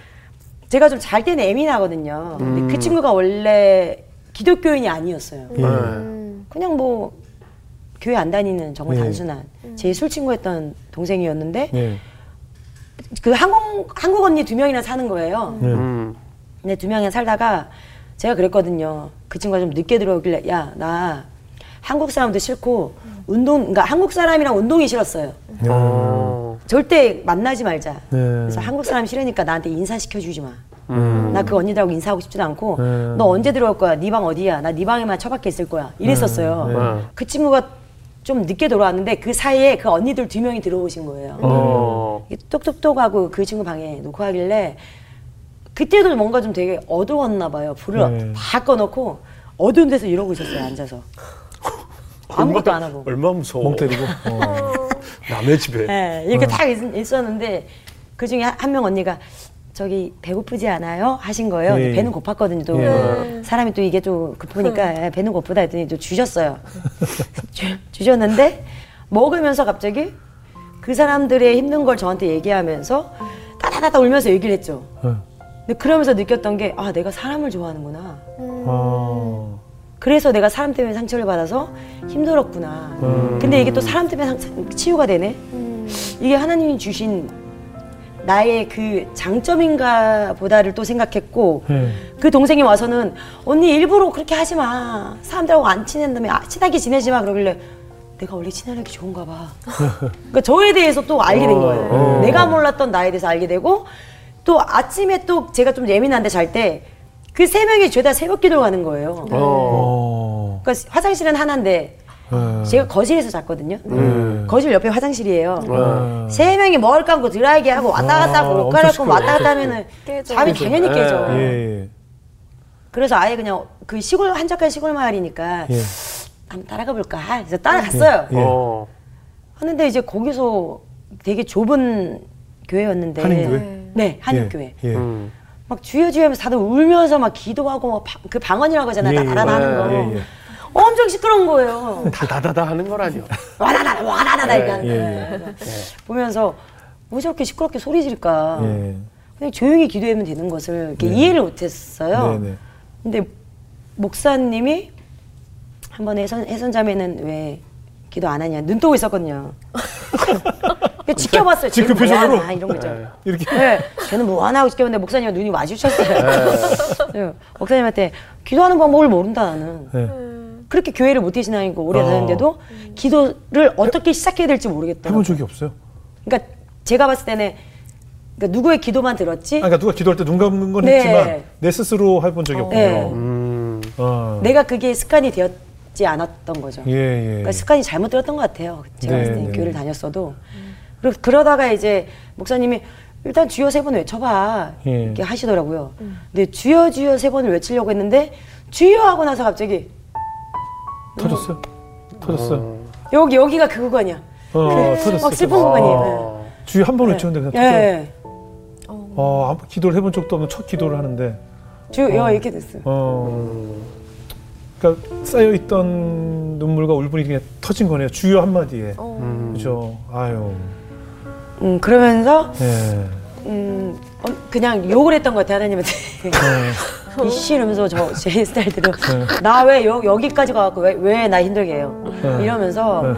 제가 좀 잘 때는 예민하거든요. 근데 그 친구가 원래 기독교인이 아니었어요. 예. 그냥 뭐 교회 안 다니는 정말 예. 단순한 제 술 친구였던 동생이었는데 예. 그 한국 한국 언니 두 명이나 사는 거예요. 예. 음. 근데 두 명이 살다가 제가 그랬거든요. 그 친구가 좀 늦게 들어오길래 야 나 한국 사람도 싫고 운동 그러니까 한국 사람이랑 운동이 싫었어요. 어. 절대 만나지 말자. 네. 그래서 한국 사람 싫으니까 나한테 인사시켜 주지 마. 음. 나그 언니들하고 인사하고 싶지도 않고 네. 너 언제 들어올 거야? 네 방 어디야? 나 네 방에만 처박혀 있을 거야. 이랬었어요. 네. 그 친구가 좀 늦게 들어왔는데 그 사이에 그 언니들 두 명이 들어오신 거예요. 어. 이게 똑똑똑 하고 그 친구 방에 놓고 하길래 그때도 뭔가 좀 되게 어두웠나 봐요. 불을 네. 다 꺼놓고 어두운 데서 이러고 있었어요. 앉아서 아무것도 안 하고. 얼마 무서워. 멍 때리고. 어. 남의 집에. 네, 이렇게 딱 있, 있었는데 그 중에 한 명 언니가 저기 배고프지 않아요? 하신 거예요. 예. 배는 고팠거든요. 또 예. 사람이 또 이게 또 급하니까 예, 배는 고프다 했더니 또 주셨어요. 주, 주셨는데 먹으면서 갑자기 그 사람들의 힘든 걸 저한테 얘기하면서 따다다다 울면서 얘기를 했죠. 예. 근데 그러면서 느꼈던 게 아 내가 사람을 좋아하는구나. 아. 그래서 내가 사람 때문에 상처를 받아서 힘들었구나. 근데 이게 또 사람 때문에 상, 치유가 되네. 이게 하나님이 주신 나의 그 장점인가 보다를 또 생각했고 예. 그 동생이 와서는 언니 일부러 그렇게 하지 마. 사람들하고 안 친한다며 아, 친하게 지내지 마 그러길래 내가 원래 친하게 좋은가 봐. 그러니까 저에 대해서 또 알게 된 거예요. 어. 내가 몰랐던 나에 대해서 알게 되고 또 아침에 또 제가 좀 예민한데 잘 때 그 세 명이 죄다 새벽 기도를 가는 거예요. 어. 어. 그러니까 화장실은 하나인데 예. 제가 거실에서 잤거든요. 음. 거실 옆에 화장실이에요. 어. 세 명이 먹을 감고 드라이기 하고 왔다 갔다 하고 아, 옷 갈아입고 왔다 갔다 하면은 깨져. 잠이 당연히 깨져. 예. 예. 그래서 아예 그냥 그 시골 한적한 시골 마을이니까 예. 한번 따라가 볼까. 그래서 따라갔어요. 예. 어. 하는데 이제 거기서 되게 좁은 교회였는데 한인교회? 네, 한인교회. 예. 예. 음. 막 주여 주여 하면서 다들 울면서 막 기도하고 막 그 방언이라고 하잖아요. 예, 나나나는 예, 거. 엄청 시끄러운 거예요. 다다다다 하는 거라뇨. 와다다 와다다다 이렇게 하는 예, 거예요. 보면서 왜 저렇게 시끄럽게 소리 질까? 예. 그냥 조용히 기도하면 되는 것을 이렇게 이해를 못했어요. 네네. 근데 목사님이 한 번에 해선, 해선자매는 왜 기도 안 하냐 눈 뜨고 있었거든요. 그 지켜봤어요. 지금 그 쟤는 표정으로? 뭐하나 이런 거 있잖아요. 이렇게 네, 저는 뭐 하나 하고 지켜봤는데 목사님과 눈이 마주쳤어요. 네, 목사님한테 기도하는 방법을 모른다 나는. 네. 그렇게 교회를 못 계시나니까 오래 어. 다녔는데도 기도를 어떻게 시작해야 될지 모르겠다. 해본 적이 없어요. 그러니까 제가 봤을 때는 그러니까 누구의 기도만 들었지 아, 그러니까 누가 기도할 때 눈 감는 건 네. 했지만 내 스스로 해본 적이 없군요. 네. 음. 아, 내가 그게 습관이 되었지 않았던 거죠. 예, 예. 그러니까 습관이 잘못 들었던 것 같아요. 제가 네, 봤을 때 네. 교회를 다녔어도 그러, 그러다가 이제 목사님이 일단 주여 세 번 외쳐봐 예. 이렇게 하시더라고요. 근데 주여 주여 세 번을 외치려고 했는데 주여 하고 나서 갑자기 터졌어요? 터졌어요? 여기 여기가 그 구간이야. 어, 터졌어요. 막 슬픈 구간이에요. 주위 한 번 외쳤는데 예. 그냥 터져요. 예. 어, 아무 기도를 해본 적도 없는 첫 기도를 하는데, 주여 이렇게 됐어요. 어, 그러니까 쌓여 있던 눈물과 울분이 그냥 터진 거네요. 주여 한 마디에. 그죠. 아유, 음 그러면서 예. 음 어, 그냥 욕을 했던 것 같아요 하나님한테. 네. 이씨 이러면서 저 제 스타일대로 나 왜 여기까지 가갖고 왜 왜 나 힘들게 해요 네. 이러면서 네.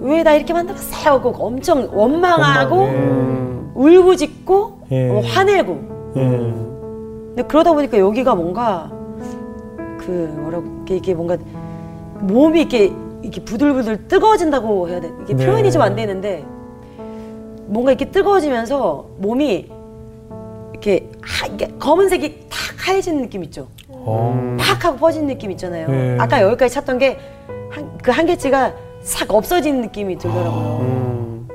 왜나 이렇게 만들었어요 하고 엄청 원망하고 원망, 예. 음. 울부짖고 예. 어, 화내고 예. 근데 그러다 보니까 여기가 뭔가 그 뭐라고 이게, 이게 뭔가 몸이 이렇게 이렇게 부들부들 뜨거워진다고 해야 돼 이게 네. 표현이 좀 안 되는데 뭔가 이렇게 뜨거워지면서 몸이 이렇게 하, 이게 검은색이 탁 하얘지는 느낌 있죠 어. 팍 하고 퍼지는 느낌 있잖아요 네. 아까 여기까지 찾던 게 그 한계치가 싹 없어지는 느낌이 들더라고요 음.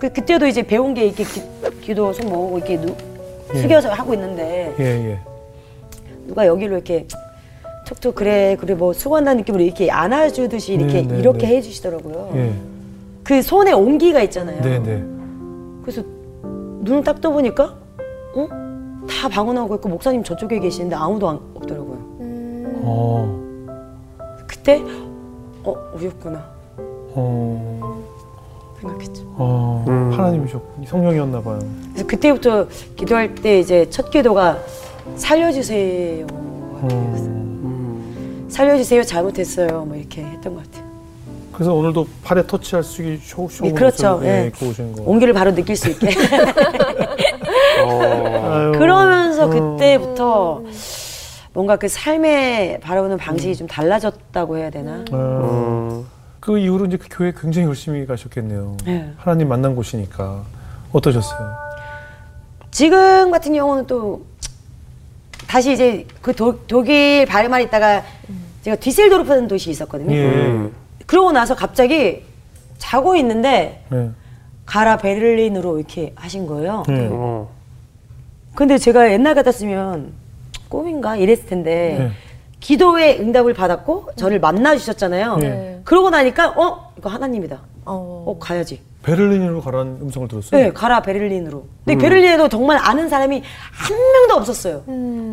그, 그때도 이제 배운 게 이렇게 기, 기도 손 모으고 이렇게 누, 예. 숙여서 하고 있는데 예, 예. 누가 여기로 이렇게 툭툭 그래 그래 뭐 수고한다는 느낌으로 이렇게 안아주듯이 이렇게 네, 네, 이렇게 네. 해주시더라고요. 예. 그 손에 온기가 있잖아요. 네, 네. 그래서 눈을 딱 떠보니까 어? 다 방언하고 있고 목사님 저쪽에 계시는데 아무도 안, 없더라고요. 어. 그때 어 우였구나 어. 생각했죠. 어. 음. 하나님이셨고 성령이었나 봐요. 그래서 그때부터 기도할 때 이제 첫 기도가 살려주세요. 어. 음. 살려주세요 잘못했어요 뭐 이렇게 했던 것 같아요. 그래서 오늘도 팔에 터치할 수 있게 쇼, 쇼 예, 그렇죠. 옷을, 예. 입고 오신 거. 온기를 바로 느낄 수 있게. 어. 그러면서 어. 그때부터 뭔가 그 삶에 바라보는 방식이 좀 달라졌다고 해야 되나? 어. 음. 그 이후로 이제 그 교회 굉장히 열심히 가셨겠네요. 네. 하나님 만난 곳이니까 어떠셨어요? 지금 같은 경우는 또 다시 이제 그 도, 독일 바이마르 있다가 제가 디셀도르프라는 도시 있었거든요. 예. 음. 그러고 나서 갑자기 자고 있는데 네. 가라 베를린으로 이렇게 하신 거예요. 네. 어. 근데 제가 옛날 같았으면 꿈인가 이랬을 텐데 네. 기도의 응답을 받았고 저를 만나 주셨잖아요. 네. 그러고 나니까 어 이거 하나님이다. 어. 어 가야지. 베를린으로 가라는 음성을 들었어요. 네, 가라 베를린으로. 근데 베를린에도 정말 아는 사람이 한 명도 없었어요.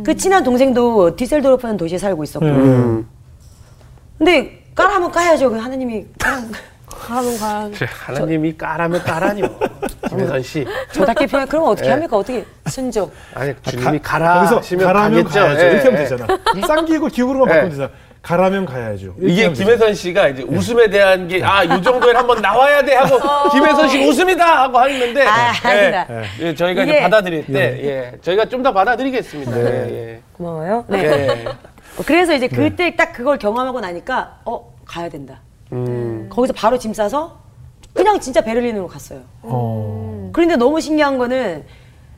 그 친한 동생도 디셀도르프라는 도시에 살고 있었고. 네. 음. 근데 까라면 까야죠. 그 하나님이 까라면 까- 가면 가. 그래, 하나님이 까라면 까라니요. 김혜선 씨. 저답게 표현. 그러면 어떻게 네. 합니까? 어떻게 순종. 아니 주님이 가 라 거기서 하시면 가라면 가겠죠. 가야죠. 예, 이렇게 하면 예. 되잖아. 쌍기고 기울으로만 예. 바꾸면 되잖아. 가라면 가야죠. 이게 김혜선 씨가 이제 웃음에 대한 게아이 정도에 한번 나와야 돼 하고 김혜선 씨 웃음이다 하고 하는데 아, 예, 아니다. 예, 저희가 이제 이게- 받아들일 때 예, 저희가 좀 더 받아들이겠습니다. 예, 고마워요. 예. 네. 예. 그래서 이제 그때 딱 그걸 경험하고 나니까 어 가야 된다. 음. 거기서 바로 짐 싸서 그냥 진짜 베를린으로 갔어요. 어. 그런데 너무 신기한 거는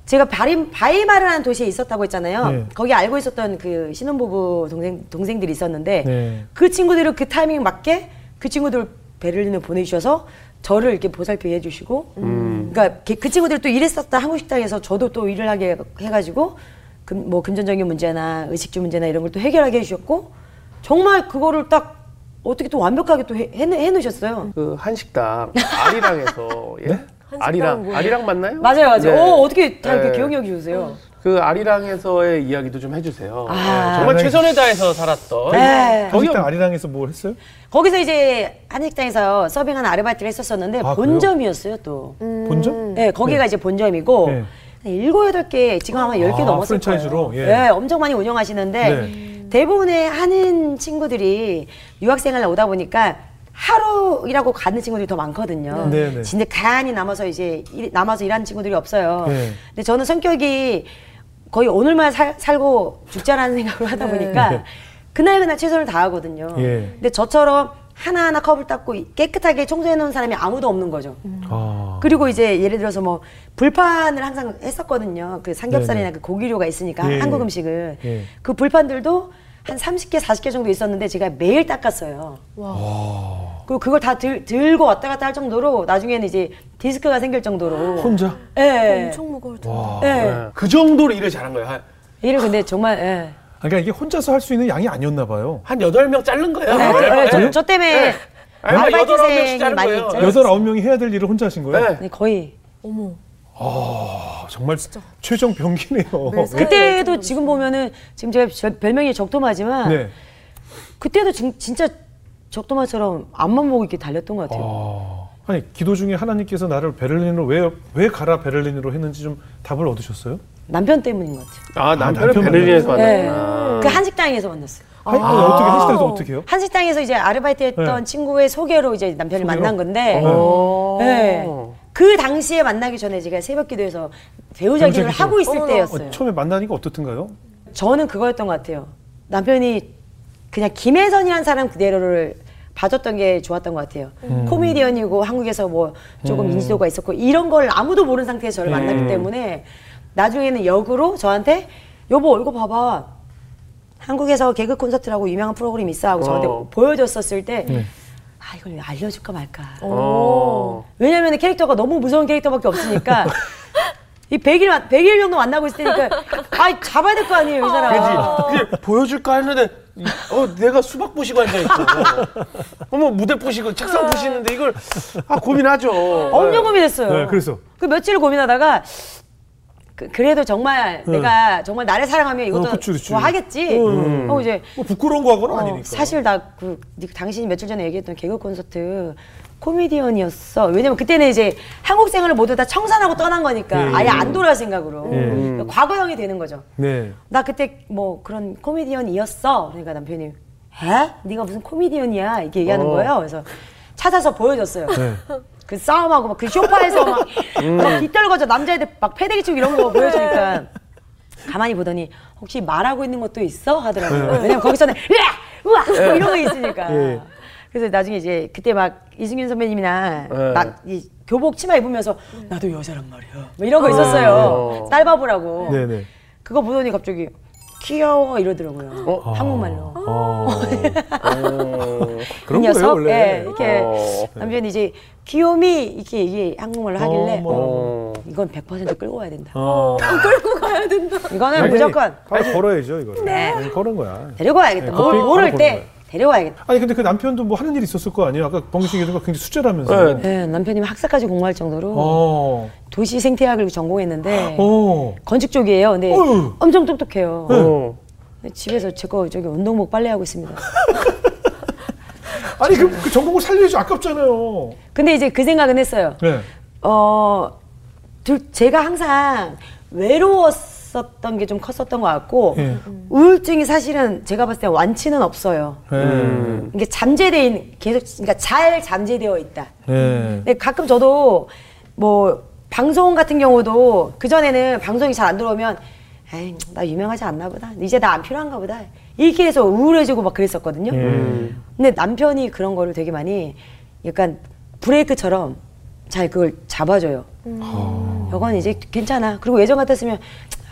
제가 바리, 바이마르라는 도시에 있었다고 했잖아요. 네. 거기 알고 있었던 그 신혼부부 동생, 동생들이 있었는데 네. 그 친구들을 그 타이밍 맞게 그 친구들 베를린을 보내주셔서 저를 이렇게 보살피게 해주시고 그러니까 그- 그 친구들 또 일했었다 한국 식당에서 저도 또 일을 하게 해가지고 금, 뭐 금전적인 문제나 의식주 문제나 이런 걸 또 해결하게 해주셨고 정말 그거를 딱 어떻게 또 완벽하게 또 해, 해, 해놓으셨어요. 그 한식당 아리랑에서 예? 아리랑 뭐예요? 아리랑 맞나요? 맞아요, 맞아요. 네. 어, 어떻게 다 이렇게 네. 기억력이 좋으세요? 그 아리랑에서의 이야기도 좀 해주세요. 아. 예, 정말 최선을 다해서 살았던. 네. 거기 한식당 아리랑에서 뭘 했어요? 거기서 이제 한식당에서 서빙하는 아르바이트를 했었었는데 아, 본점이었어요 또. 본점? 네, 거기가 이제 본점이고 네. 한 일곱 여덟 개 지금 아마 열개 아, 넘었을 프랜차이즈로? 거예요. 예. 네, 엄청 많이 운영하시는데 네. 대부분의 하는 친구들이 유학생을 오다 보니까 하루이라고 가는 친구들이 더 많거든요. 네, 네. 진짜 가만히 남아서 이제 일- 남아서 일하는 친구들이 없어요. 네. 근데 저는 성격이 거의 오늘만 살, 살고 죽자라는 생각을 하다 보니까 네. 그날 그날 최선을 다하거든요. 예. 근데 저처럼 하나하나 컵을 닦고 깨끗하게 청소해 놓은 사람이 아무도 없는 거죠. 아. 그리고 이제 예를 들어서 뭐 불판을 항상 했었거든요. 그 삼겹살이나 네네. 그 고기류가 있으니까 예, 한국 예. 음식을 예. 그 불판들도 한 30개, 40개 정도 있었는데 제가 매일 닦았어요. 그리고 그걸 다 들, 들고 왔다 갔다 할 정도로 나중에는 이제 디스크가 생길 정도로 혼자? 예. 엄청 무거울 텐데. 와. 예. 네. 그 정도로 일을 잘한 거예요. 한, 일을 근데 정말 예. 아, 그러니까 이게 혼자서 할 수 있는 양이 아니었나 봐요. 한 여덟 명 자른 거예요. 네, 네. 네, 저, 저 때문에 명씩 아르바이트생이 자른 많이 거예요. 있죠. 여덟 아홉 명이 해야 될 일을 혼자 하신 거예요? 네. 네, 거의 어머. 아, 정말 최종 병기네요. 네, 사- 그때도 지금 보면은 지금 제가 저- 별명이 적토마지만 네. 그때도 진, 진짜 적토마처럼 앞만 보고 이렇게 달렸던 것 같아요. 아, 아니 기도 중에 하나님께서 나를 베를린으로 왜 왜 가라 베를린으로 했는지 좀 답을 얻으셨어요? 남편 때문인 것 같아요. 아, 남편을 남편 베를린에서 네. 만났구나. 그 한식당에서 만났어요. 아니, 아니, 어떻게 한시대에서 어떻게 해요? 한식당에서 이제 아르바이트 했던 네. 친구의 소개로 이제 남편을 소개로? 만난 건데, 어. 네. 그 당시에 만나기 전에 제가 새벽 기도에서 배우자 기도를 기도. 하고 있을. 때였어요. 어, 처음에 만나니까 어떻든가요? 저는 그거였던 것 같아요. 남편이 그냥 김혜선이라는 사람 그대로를 봐줬던 게 좋았던 것 같아요. 음. 코미디언이고 한국에서 뭐 조금 인지도가 있었고 이런 걸 아무도 모르는 상태에서 저를 음. 만났기 때문에 나중에는 역으로 저한테 여보 이거 봐봐 한국에서 개그 콘서트라고 유명한 프로그램 있어 하고 저한테 어. 보여줬었을 때 네. 아 이걸 왜 알려줄까 말까 어. 왜냐면 캐릭터가 너무 무서운 캐릭터밖에 없으니까 이 100일, 만- 100일 정도 만나고 있을 테니까 아 잡아야 될 거 아니에요 이 사람 그지? 그게 보여줄까 했는데 어 내가 수박 부시고 앉아 있고 어머 무대 부시고 책상 부시는데 이걸 아 고민하죠. 엄청 고민했어요. 네, 그래서? 그 며칠을 고민하다가 그, 그래도 정말 내가 정말 나를 사랑하면 이것도 어, 그치, 그치. 좋아하겠지. 음. 하고 이제 뭐 부끄러운 거 하고는 어, 아니니까. 사실 나그 당신이 며칠 전에 얘기했던 개그 콘서트 코미디언이었어. 왜냐면 그때는 이제 한국 생활을 모두 다 청산하고 떠난 거니까 예. 아예 안 돌아올 생각으로 예. 그러니까 과거형이 되는 거죠. 네. 나 그때 뭐 그런 코미디언이었어. 그러니까 남편이 에? 네가 무슨 코미디언이야? 이렇게 얘기하는 어. 거예요. 그래서 찾아서 보여줬어요. 네. 그 싸움하고 막그 소파에서 막, 막 뒤떨거져 남자애들 막 패대기 치고 이런 거 보여주니까 가만히 보더니 혹시 말하고 있는 것도 있어 하더라고요. 왜냐면 거기서는 으아 우와 뭐 이런 거 있으니까. 예. 그래서 나중에 이제 그때 막 이승윤 선배님이나 예. 막이 교복 치마 입으면서 나도 여자란 말이야. 뭐 이런 거 있었어요. 딸바보라고. 네네. 그거 보더니 갑자기 귀여워 이러더라고요. 어? 한국말로. 어. 어. 그런? 거예요 원래. 예, 이렇게 어. 남편이 이제 귀요미 이렇게 이게 한국말로 하길래 어머. 어. 이건 100% 끌고 가야 된다. 어. 이거는 당연히 무조건 빨리 걸어야죠 이거를. 네. 그런 거야. 데리고 와야겠다. 네, 모, 모를 바로 때 데려와야겠다. 아니 근데 그 남편도 뭐 하는 일 있었을 거 아니에요? 아까 범규 씨 얘기가 굉장히 수제라면서요. 네. 네, 남편이 학사까지 공부할 정도로 어. 도시 생태학을 전공했는데 어. 건축 쪽이에요. 근데 어휴. 엄청 똑똑해요. 어. 집에서 제 거 저기 운동복 빨래하고 있습니다. 아니 그, 그 전공을 살려야지 아깝잖아요. 근데 이제 그 생각은 했어요. 네. 어, 둘, 제가 항상 외로웠 었던 게 좀 컸었던 것 같고, 예. 우울증이 사실은 제가 봤을 때 완치는 없어요. 네. 음. 이게 잠재돼 있는, 계속, 그러니까 잘 잠재되어 있다. 네. 근데 가끔 저도 뭐, 방송 같은 경우도 그 전에는 방송이 잘 안 들어오면, 에이, 나 유명하지 않나 보다. 이제 나 안 필요한가 보다. 이렇게 해서 우울해지고 막 그랬었거든요. 음. 근데 남편이 그런 거를 되게 많이 약간 브레이크처럼 잘 그걸 잡아줘요. 이건 이제 괜찮아. 그리고 예전 같았으면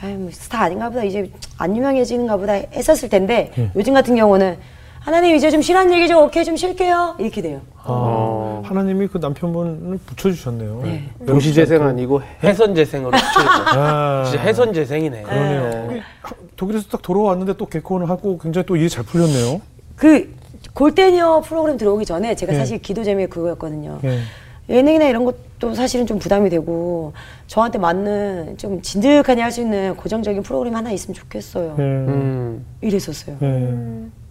아유 뭐 스타 아닌가 보다 이제 안 유명해지는가 보다 했었을 텐데 요즘 같은 경우는 하나님 이제 좀 실한 얘기 좀 오케이 좀 쉴게요 이렇게 돼요. 아, 하나님이 그 남편분을 붙여주셨네요. 네. 도시 재생 아니고 해선 재생으로 붙여줘. 아, 진짜 해선 재생이네. 그러네요. 하- 독일에서 딱 돌아왔는데 또 개콘을 하고 굉장히 또일잘 풀렸네요. 그 골대녀 프로그램 들어오기 전에 제가 예. 사실 기도 제목이 그거였거든요. 예. 예능이나 이런 것도 사실은 좀 부담이 되고 저한테 맞는 좀 진득하게 할 수 있는 고정적인 프로그램 하나 있으면 좋겠어요. 예. 음. 이랬었어요. 예.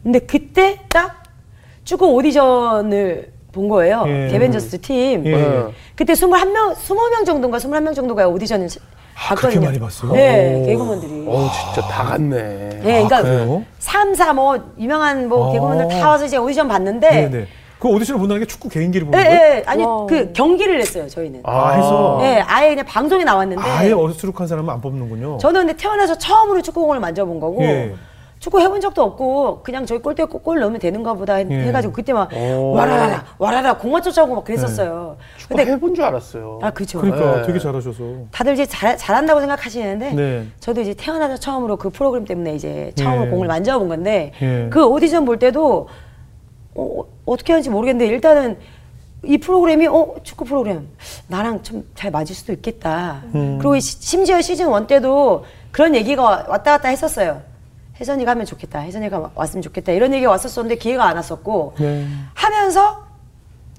근데 그때 딱 축구 오디션을 본 거예요. 예. 개벤저스 팀. 예. 어. 그때 21명, 20명 정도인가 21명 정도가 오디션을 아, 그렇게 많이 봤어요? 네, 오. 개그맨들이. 어 진짜 다 갔네. 네, 그러니까 아, 그래요? 삼 3, 4, 뭐, 유명한 뭐, 어. 개그맨들 다 와서 이제 오디션 봤는데, 네네. 그 오디션을 본다는 게 축구 개인기를 보는 예, 거예요? 예, 아니, 와우. 그 경기를 했어요, 저희는. 아, 해서 예, 아예 그냥 방송에 나왔는데, 아예 어수룩한 사람은 안 뽑는군요. 저는 근데 태어나서 처음으로 축구공을 만져본 거고, 예. 축구 해본 적도 없고, 그냥 저희 골대에 골- 골 넣으면 되는가 보다 해- 예. 해가지고, 그때 막, 오. 와라라, 와라라, 공만 쫓아오고 막 그랬었어요. 축구 근데, 해본 줄 알았어요. 아, 그쵸. 그러니까 네. 되게 잘하셔서. 다들 이제 잘, 잘한다고 생각하시는데, 네. 저도 이제 태어나서 처음으로 그 프로그램 때문에 이제 처음으로 예. 공을 만져본 건데 예. 그 오디션 볼 때도 어, 어떻게 하는지 모르겠는데 일단은 이 프로그램이 어 축구 프로그램 나랑 좀 잘 맞을 수도 있겠다. 음. 그리고 시- 심지어 시즌 원 때도 그런 얘기가 왔다 갔다 했었어요. 혜선이가 하면 좋겠다. 혜선이가 왔으면 좋겠다. 이런 얘기가 왔었었는데 기회가 안 왔었고 네. 하면서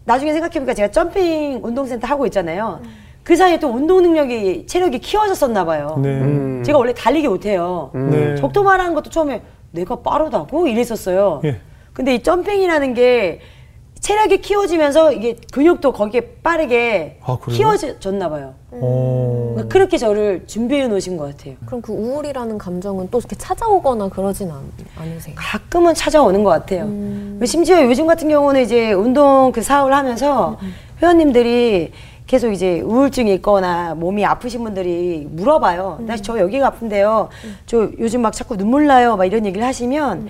나중에 생각해보니까 제가 점핑 운동센터 하고 있잖아요. 그 사이에 또 운동 능력이 체력이 키워졌었나 봐요. 네. 음. 제가 원래 달리기 못해요. 네. 적도만 것도 처음에 내가 빠르다고 이랬었어요. 예. 근데 이 점핑이라는 게 체력이 키워지면서 이게 근육도 거기에 빠르게 아? 키워졌나 봐요. 어. 그러니까 그렇게 저를 준비해 놓으신 것 같아요. 그럼 그 우울이라는 감정은 또 이렇게 찾아오거나 그러진 않, 않으세요? 가끔은 찾아오는 것 같아요. 심지어 요즘 같은 경우는 이제 운동 그 사업을 하면서 회원님들이 계속 이제 우울증이 있거나 몸이 아프신 분들이 물어봐요. 나저 여기가 아픈데요. 저 요즘 막 자꾸 눈물 나요. 막 이런 얘기를 하시면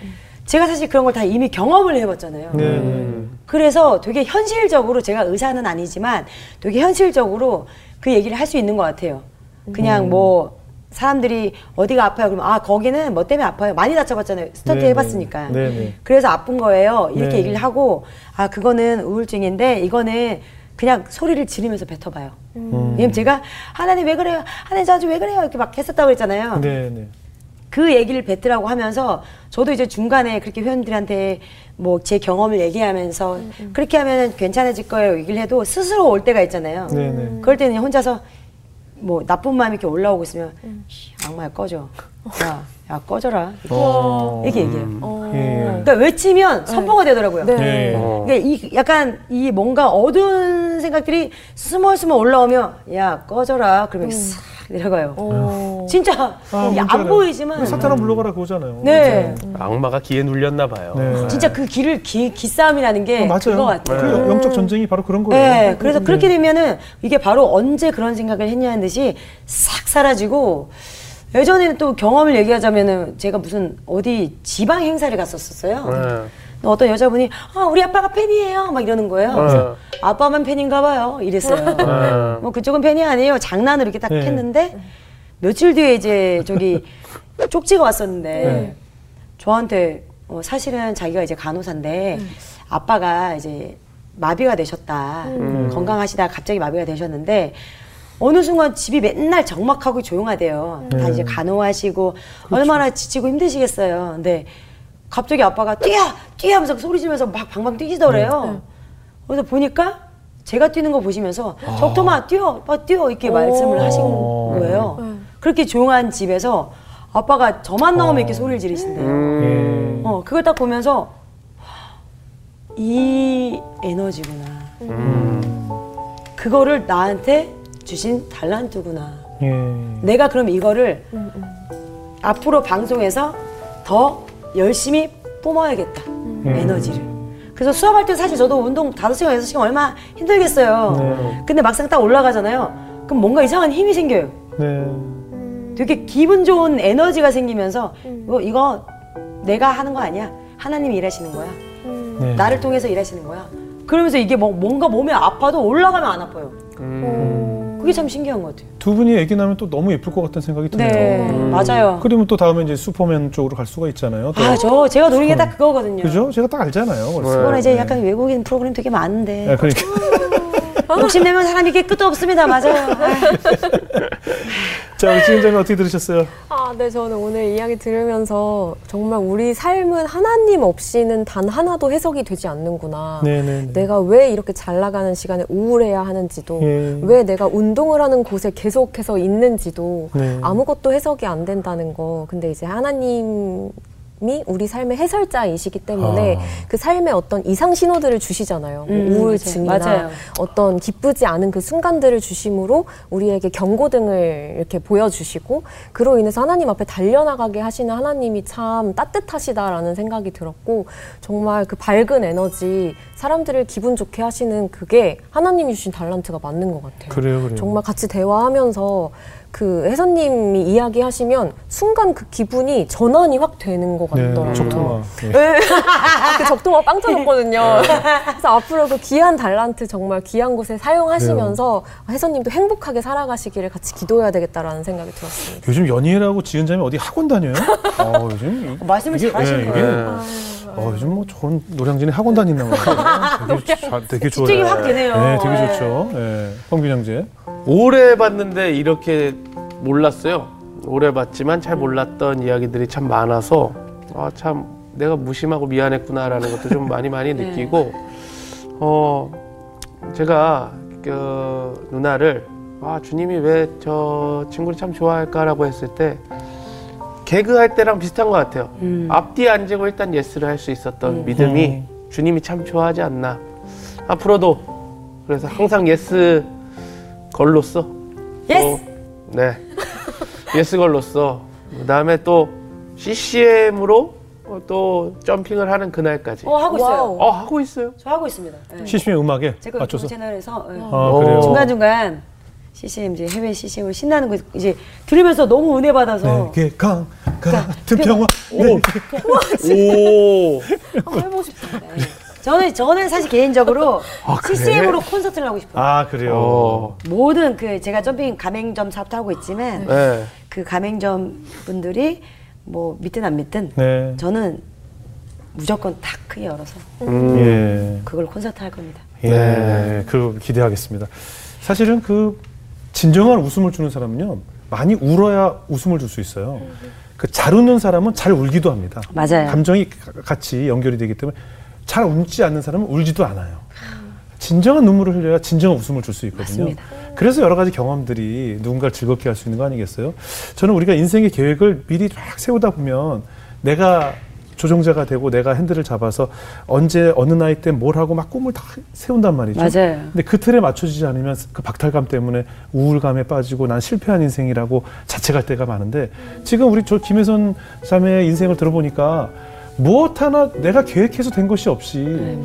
제가 사실 그런 걸 다 이미 경험을 해봤잖아요. 네. 음. 그래서 되게 현실적으로 제가 의사는 아니지만 되게 현실적으로 그 얘기를 할 수 있는 것 같아요. 그냥 음. 뭐 사람들이 어디가 아파요? 그러면 아 거기는 뭐 때문에 아파요? 많이 다쳐봤잖아요. 스턴트 네네. 해봤으니까. 네네. 그래서 아픈 거예요. 이렇게 네. 얘기를 하고 아 그거는 우울증인데 이거는 그냥 소리를 지르면서 뱉어봐요. 음. 왜냐면 제가 하나님 왜 그래요? 하나님 저한테 왜 그래요? 이렇게 막 했었다고 그랬잖아요. 네, 네. 그 얘기를 뱉으라고 하면서 저도 이제 중간에 그렇게 회원들한테 뭐 제 경험을 얘기하면서 그렇게 하면 괜찮아질 거예요 얘기를 해도 스스로 올 때가 있잖아요. 네, 네. 그럴 때는 혼자서 뭐 나쁜 마음이 이렇게 올라오고 있으면 씨, 악마야 꺼져. 야, 야 꺼져라. 이렇게, 어. 이렇게 얘기해요. 어. 예. 그러니까 외치면 선포가 되더라고요. 네. 예. 어. 그러니까 이 약간 이 뭔가 어두운 생각들이 스멀스멀 올라오면 야 꺼져라 그러면 싹 내려가요. 어. 진짜 아, 안. 보이지만 사탄아 물러가라 그거잖아요. 네. 악마가 기에 눌렸나 봐요. 네. 진짜 그 길을 기, 기싸움이라는 게 어, 맞아요. 그거 같아요. 그 영적 전쟁이 바로 그런 거예요. 네, 그래서 그렇게 되면은 이게 바로 언제 그런 생각을 했냐는 듯이 싹 사라지고 예전에는 또 경험을 얘기하자면은 제가 무슨 어디 지방 행사를 갔었었어요. 네. 어떤 여자분이 아 우리 아빠가 팬이에요 막 이러는 거예요. 그래서 아빠만 팬인가 봐요 이랬어요. 네. 뭐 그쪽은 팬이 아니에요. 장난으로 이렇게 딱 네. 했는데 며칠 뒤에 이제 저기 쪽지가 왔었는데 네. 저한테 어, 사실은 자기가 이제 간호사인데 아빠가 이제 마비가 되셨다. 건강하시다가 갑자기 마비가 되셨는데 어느 순간 집이 맨날 적막하고 조용하대요. 다 네. 이제 간호하시고 얼마나 지치고 힘드시겠어요. 근데 갑자기 아빠가 뛰어! 뛰어! 하면서 소리 지르면서 막 방방 뛰시더래요. 그래서 보니까 제가 뛰는 거 보시면서 적토마 뛰어! 막 뛰어! 이렇게 말씀을 하신 거예요. 그렇게 조용한 집에서 아빠가 저만 나오면 이렇게 소리를 지르신대요. 음. 예. 어, 그걸 딱 보면서 이 에너지구나. 그거를 나한테 주신 달란트구나. 예. 내가 그럼 이거를 앞으로 방송에서 더 열심히 뿜어야겠다. 에너지를. 그래서 수업할 때 사실 저도 운동 5시간, 6시간 얼마 힘들겠어요. 네. 근데 막상 딱 올라가잖아요. 그럼 뭔가 이상한 힘이 생겨요. 네. 되게 기분 좋은 에너지가 생기면서 이거, 이거 내가 하는 거 아니야. 하나님이 일하시는 거야. 네. 나를 통해서 일하시는 거야. 그러면서 이게 뭐, 뭔가 몸이 아파도 올라가면 안 아파요. 그게 참 신기한 것 같아요. 두 분이 얘기 나면 또 너무 예쁠 것 같은 생각이 드네요. 네, 맞아요. 그러면 또 다음에 이제 슈퍼맨 쪽으로 갈 수가 있잖아요. 또. 아, 저 제가 노린 게 딱 그거거든요. 그죠? 제가 딱 알잖아요. 벌써. 그거는 이제 네. 약간 외국인 프로그램 되게 많은데 네, 그러니까. 욕심내면 사람이 이게 끝도 없습니다. 맞아요. 자, 우리 지은자님 어떻게 들으셨어요? 아, 네, 저는 오늘 이야기 들으면서 정말 우리 삶은 하나님 없이는 단 하나도 해석이 되지 않는구나. 네네. 내가 왜 이렇게 잘 나가는 시간에 우울해야 하는지도, 예. 왜 내가 운동을 하는 곳에 계속해서 있는지도 네. 아무것도 해석이 안 된다는 거. 근데 이제 하나님 우리 삶의 해설자이시기 때문에 아. 그 삶의 어떤 이상 신호들을 주시잖아요. 뭐 음, 우울증이나 맞아요. 어떤 기쁘지 않은 그 순간들을 주심으로 우리에게 경고등을 이렇게 보여주시고 그로 인해서 하나님 앞에 달려나가게 하시는 하나님이 참 따뜻하시다라는 생각이 들었고 정말 그 밝은 에너지 사람들을 기분 좋게 하시는 그게 하나님이 주신 달란트가 맞는 것 같아요. 그래요, 그래요. 정말 같이 대화하면서 그 회사님이 이야기하시면 순간 그 기분이 전환이 확 되는 것 같더라고요. 네, 적통화. 네. 네. 그 적동화 빵 터졌거든요. 그래서 앞으로 그 귀한 달란트 정말 귀한 곳에 사용하시면서 회사님도 행복하게 살아가시기를 같이 기도해야 되겠다라는 생각이 들었습니다. 요즘 연희라고 지은 자면 어디 학원 다녀요? 어, 요즘 이- 말씀을 이게- 잘하시는 예, 거예요. 이게 어, 요즘 뭐 좋은 노량진에 학원 다닌다고 되게, 자- 되게 좋아요. 집중이 확 되네요. 네, 되게 네. 좋죠. 예. 황균 형제. 오래 봤는데 이렇게 몰랐어요. 오래 봤지만 잘 몰랐던 이야기들이 참 많아서 아 참 내가 무심하고 미안했구나라는 것도 좀 많이 많이 느끼고 어 제가 그 누나를 아 주님이 왜 저 친구를 참 좋아할까라고 했을 때 개그할 때랑 비슷한 것 같아요. 음. 앞뒤에 앉고 일단 예스를 할 수 있었던 믿음이 주님이 참 좋아하지 않나. 앞으로도 그래서 항상 yes girl로써 yes! 또, 네 yes girl로써 그다음에 또 CCM으로 또 jumping을 하는 그날까지 어 하고 있어요. 와우. 어 하고 있어요. 저 하고 있습니다. 네. CCM의 음악에 제가 맞춰서. 유튜브 채널에서 예. 아. 중간 중간 CCM 이제 해외 CCM을 신나는 거 이제 들으면서 너무 은혜 받아서 내게 강 같은 평화. 오 한번 해보고 싶다. 네. 저는 저는 사실 개인적으로 아, 그래? CCM으로 콘서트를 하고 싶어요. 아 그래요. 어. 모든 그 제가 점핑 가맹점 사업도 하고 있지만 네. 그 가맹점 분들이 뭐 믿든 안 믿든 네. 저는 무조건 다 크게 열어서 예. 그걸 콘서트 할 겁니다. 예. 네. 그 기대하겠습니다. 사실은 그 진정한 웃음을 주는 사람은요 많이 울어야 웃음을 줄 수 있어요. 그 잘 웃는 사람은 잘 울기도 합니다. 맞아요. 감정이 가- 같이 연결이 되기 때문에 잘 웃지 않는 사람은 울지도 않아요. 진정한 눈물을 흘려야 진정한 웃음을 줄 수 있거든요. 맞습니다. 그래서 여러 가지 경험들이 누군가를 즐겁게 할 수 있는 거 아니겠어요? 저는 우리가 인생의 계획을 미리 쫙 세우다 보면 내가 조종자가 되고 내가 핸들을 잡아서 언제 어느 나이 때 뭘 하고 막 꿈을 다 세운단 말이죠. 맞아요. 근데 그 틀에 맞춰지지 않으면 그 박탈감 때문에 우울감에 빠지고 난 실패한 인생이라고 자책할 때가 많은데 지금 우리 저 김혜선 자매의 인생을 들어보니까 무엇 하나 내가 계획해서 된 것이 없이 네,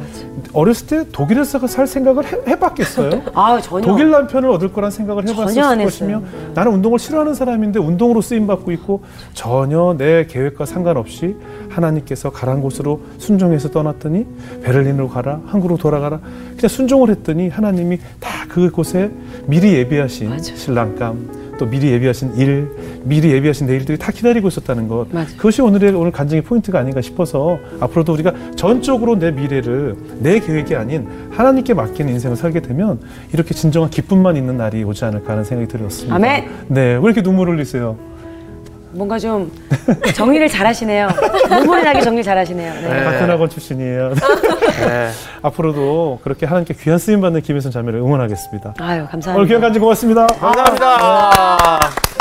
어렸을 때 독일에서 살 생각을 해, 해봤겠어요? 아 전혀 독일 남편을 얻을 거란 생각을 해봤을 안 것이며. 네. 나는 운동을 싫어하는 사람인데 운동으로 쓰임 받고 있고 전혀 내 계획과 상관없이 하나님께서 가란 곳으로 순종해서 떠났더니 베를린으로 가라 한국으로 돌아가라 그냥 순종을 했더니 하나님이 다 그곳에 미리 예비하신 신랑감 또 미리 예비하신 일 미리 예비하신 내일들이 다 기다리고 있었다는 것 맞아요. 그것이 오늘의 오늘 간증의 포인트가 아닌가 싶어서 앞으로도 우리가 전적으로 내 미래를 내 계획이 아닌 하나님께 맡기는 인생을 살게 되면 이렇게 진정한 기쁨만 있는 날이 오지 않을까 하는 생각이 들었습니다. 아멘. 네, 왜 이렇게 눈물 흘리세요? 뭔가 좀 정리를 잘하시네요. 나게 정리 잘하시네요. 네. 같은 학원 출신이에요. 네. 앞으로도 그렇게 하나님께 귀한 쓰임 받는 김혜선 자매를 응원하겠습니다. 아유 감사합니다. 오늘 귀한 간증 고맙습니다. 감사합니다.